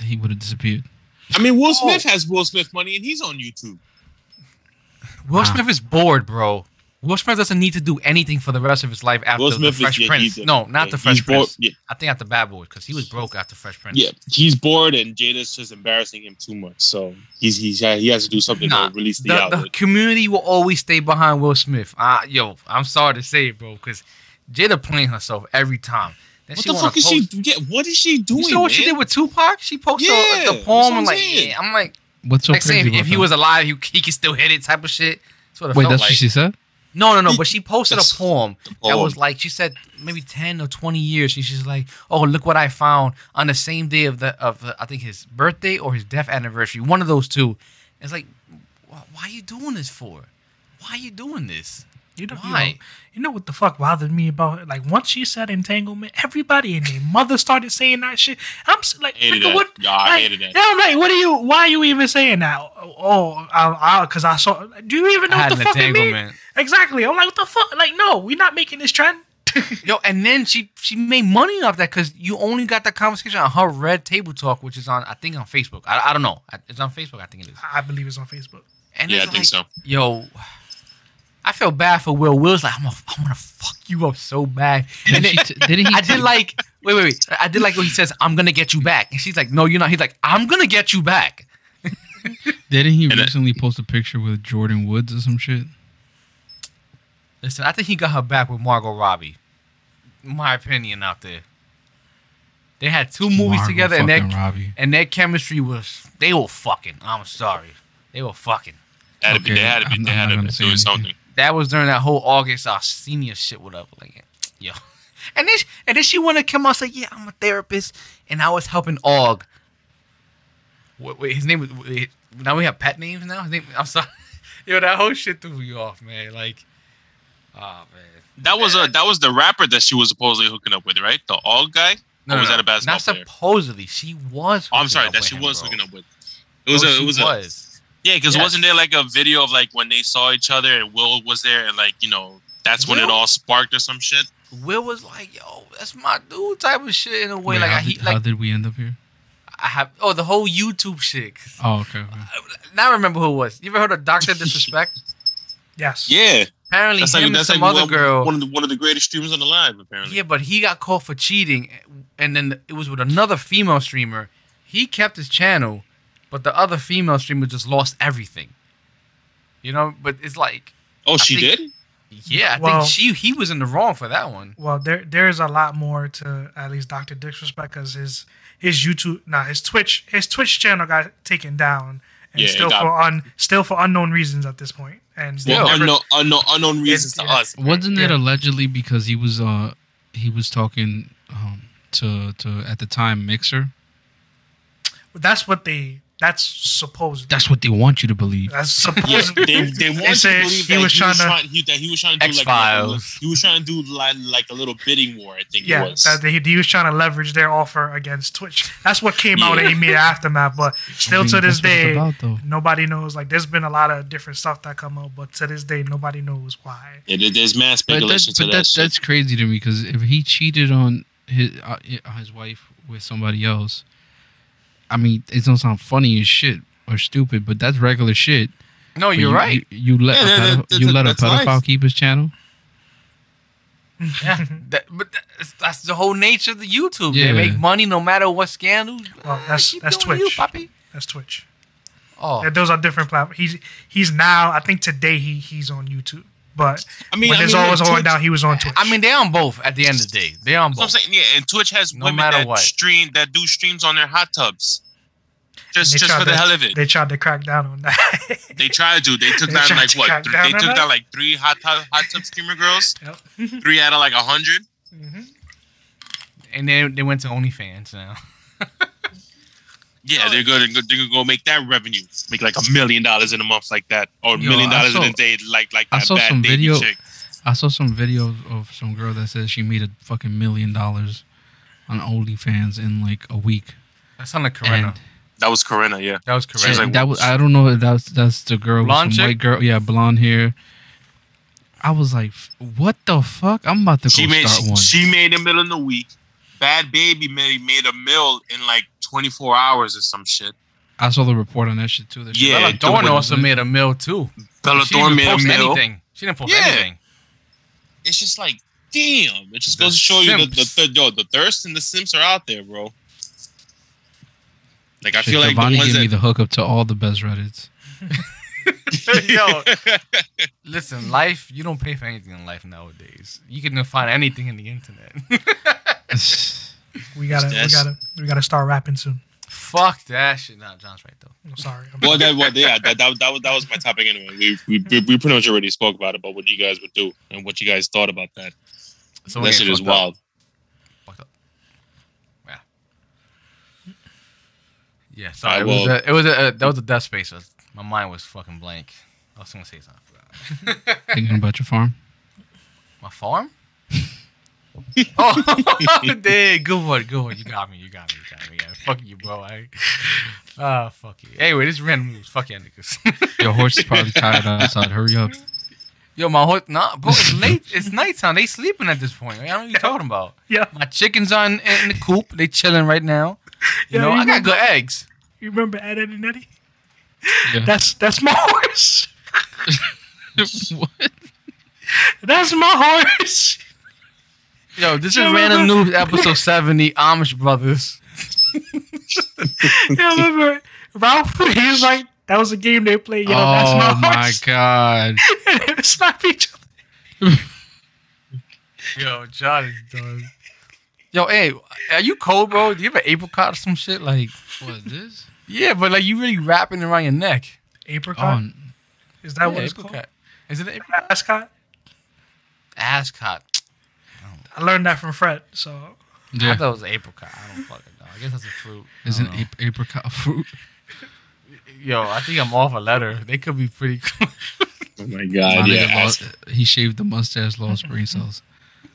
he would have disappeared. I mean, Oh. Will Smith has Will Smith money, and he's on YouTube. Will. Smith is bored, bro. Will Smith doesn't need to do anything for the rest of his life after Will the Smith is- Fresh yeah, he Prince. No, not Yeah, the Fresh he's bored- Prince. Yeah, I think after Bad Boys because he was broke after Fresh Prince. yeah, he's bored, and Jada's just embarrassing him too much. So he's he's he has to do something Nah, to release the, The, the community will always stay behind Will Smith. Uh, yo, I'm sorry to say it, bro, because Jada playing herself every time. Then What the wanna fuck is post- she? Yeah, what is she doing? You saw what she did with Tupac? She posted Yeah, the that's poem I'm and like, saying. yeah, I'm like, What's so like crazy saying if about he was alive, he, he could still hit it type of shit. That's what it Wait, felt that's like. what she said. No, no, no. But she posted a That's- poem that was like she said maybe ten or twenty years. She's just like, oh, look what I found on the same day of the of the, I think his birthday or his death anniversary, one of those two. It's like, why are you doing this for? Why are you doing this? You know, you know, you know what the fuck bothered me about it? Like once she said entanglement, everybody and their mother started saying that shit. I'm like, Hated nigga, what? Yeah, I like, hated that. Yeah, I'm like, what are you? Why are you even saying that? Oh, I, because I, saw. Do you even know what the fuck it means? Exactly. I'm like, what the fuck? Like, no, we're not making this trend. [laughs] Yo, and then she she made money off that because you only got that conversation on her Red Table Talk, which is on I think on Facebook. I, I don't know. It's on Facebook. I think it is. I believe it's on Facebook. And Yeah, I it's think like, so. Yo, I feel bad for Will. Will's like, I'm gonna, I'm gonna fuck you up so bad. [laughs] And Didn't, then, t- didn't he? I did like, wait, wait, wait. I did like when he says, I'm gonna get you back. And she's like, No, you're not. He's like, I'm gonna get you back. [laughs] Didn't he And it- recently post a picture with Jordyn Woods or some shit? Listen, I think he got her back with Margot Robbie. My opinion out there. They had two movies Margot together, and their Robbie. and their chemistry was they were fucking. I'm sorry, they were fucking. They had to be. They had to be. I'm- They had to gonna be say doing something. That was during that whole August Alsina shit. What up, like, yo, and then she, and then she wanted to come out and say, yeah, I'm a therapist, and I was helping Og. Wait, wait his name was. wait, now we have pet names now. His name. I'm sorry. [laughs] Yo, that whole shit threw me off, man. Like, oh man. That was a that was the rapper that she was supposedly hooking up with, right? The all guy. No, or was no, that a basketball Not player? supposedly. She was. Oh, I'm sorry, that she him, was bro. hooking up with. It was No, a. It was a. was. Yeah, because Yes. wasn't there like a video of like when they saw each other and Will was there and like you know that's when it all sparked or some shit. Will was like, yo, that's my dude type of shit in a way. Wait, like, how, I, he, did, how did we end up here? I have, oh, the whole YouTube shit. Oh, okay. okay. Now I remember who it was. You ever heard of Doctor Disrespect? [laughs] Yes. Yeah, Apparently, that's him like and that's some like other one, girl. one of the one of the greatest streamers on the live apparently. yeah, but he got caught for cheating, and then it was with another female streamer. He kept his channel, but the other female streamer just lost everything. You know, but it's like, Oh, she think- did. yeah, I Well- think she he was in the wrong for that one. Well, there there's a lot more to at least Doctor Disrespect because his his YouTube, nah, his Twitch his Twitch channel got taken down, and Yeah, still got- for un still for unknown reasons at this point. And Still. Well, never- unknown, unknown, unknown reasons to yeah. us. Wasn't it Yeah. allegedly because he was uh he was talking um to to at the time Mixer? that's what they that's supposed. That's what they want you to believe. That's [laughs] supposed. they, they want you to believe he that was he trying was to- trying, he, that he was trying to do like, like a, X-Files. he was trying to do like, like a little bidding war. I think Yeah, it was. that they, he was trying to leverage their offer against Twitch. That's what came out in Yeah. immediate aftermath. But [laughs] still, I mean, to this that's what it's day, about, nobody knows. Like, there's been a lot of different stuff that come out, but to this day, nobody knows why. Yeah, there's mass But, speculation that's, to but that. that's that's crazy to me because if he cheated on his uh, his wife with somebody else, I mean, it don't sound funny as shit or stupid, but that's regular shit. No, But you're you, right. You, you let Yeah, a that- pedo- that- you that- let a that's pedophile life. keep his channel. yeah, that, but that's, that's the whole nature of the YouTube. Yeah. They make money no matter what scandal. Well, that's- Keep that's doing you, Twitch. papi. That's Twitch. Oh, Yeah, those are different platforms. He's he's now. I think today he he's on YouTube, but I mean, when I this mean, all was Twitch- going down, he was on Twitch. I mean, they're on both at the end of the day. They're on That's what I'm both. saying. Yeah, and Twitch has No women matter that what. stream that do streams on their hot tubs. Just just tried for the hell of it. they tried to crack down on that. [laughs] They tried to. They took They down like to what? Three, down they on took that? down like three hot tub hot tub streamer girls. [laughs] Yep. Three out of like a hundred. Mhm. And then they went to OnlyFans now. [laughs] Yeah, oh. they're gonna they're gonna go make that revenue, make like a million dollars in a month like that, or a million I dollars in a day, like like I that saw bad some baby video- chick. I saw some video of some girl that says she made a fucking million dollars on OnlyFans in like a week. That sounded like Corinna. And, That was Corinna, yeah. that was She Corinna. like, that was I don't know if that's that's the girl, Blonde some chick? white girl, yeah, blonde hair. I was like, what the fuck? I'm about to She go made start she, one. she made a mill in a week. Bhad Bhabie made made a mill in like 24 hours or some shit. I saw the report on that shit too. That Yeah, Bella it Thorne was- also made a mill too. Bella she Thorne didn't made a post mill. anything. She didn't post Yeah. anything. It's just like, damn. It just The goes to show you the the, the, yo, the thirst and the simps are out there, bro. Like I Shit, feel like Giovanni the ones gave me the hookup to all the best Reddits. [laughs] Yo, [laughs] listen, life. You don't pay for anything in life nowadays. You can find anything in the internet. [laughs] we gotta we gotta we gotta start rapping soon. Fuck that shit. Nah, John's right though. I'm sorry. I'm well, that, [laughs] well, yeah, that, that, that, was, that was my topic anyway. We, we, we we pretty much already spoke about it, about what you guys would do and what you guys thought about that. So we that getting shit is up. wild. Fucked up. Yeah. Yeah. So Alright, it was well- a, it was a, that was a death space. My mind was fucking blank. I was gonna say something. Thinking about your farm. My farm? [laughs] oh, [laughs] dang, good one, good one. You got me, you got me, you got me. Yeah, fuck you, bro. I, ah, fuck you. Anyway, this is Random Noobs. Fuck you, niggas. Your horse is probably tired outside. Hurry up. Yo, my horse, nah, bro, it's late. It's nighttime. They sleeping at this point. I don't know what you're talking about. yeah. My chickens are in, in the coop. They chilling right now. You Yeah, know, you I got remember- good eggs. You remember Ed, Ed and Eddie? Yeah. That's that's my horse. [laughs] what? That's my horse. Yo, this is random remember- news episode 70, Amish Brothers. Yeah, remember Ralph? [laughs] He was like, that was a game they played. Yo, that's oh my my horse. god. [laughs] And they would slap each other. Yo, John is done. Yo, hey, are you cold, bro? Do you have an apricot or some shit? Like, What is this? yeah, but like you really wrapping around your neck. Apricot? Oh, Is that Yeah, what it's apricot. called? Is it an apricot? Ascot? Ascot. I learned that from Fred. So I yeah. thought it was an apricot. I don't fucking know. I guess that's a fruit. Is an don't ap- apricot a fruit? [laughs] Yo, I think I'm off a letter. They could be pretty [laughs] cool. Oh my My god, nigga yeah. lost, he shaved the mustache, lost brain cells.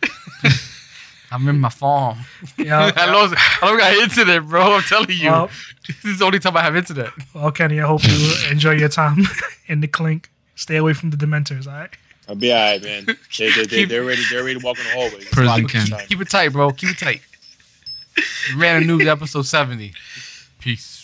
[laughs] I'm in my farm. yeah. I lost. I don't got internet, bro. I'm telling you. Well, this is the only time I have internet. well, Kenny, I hope you enjoy your time in the clink. Stay away from the Dementors, all right? I'll be alright, man. [laughs] They, they, they, Keep- they're ready. They're ready to walk in the hallway. Prison locked Ken. this time. Keep it tight, bro. Keep it tight. [laughs] Random Noobs episode 70. Peace.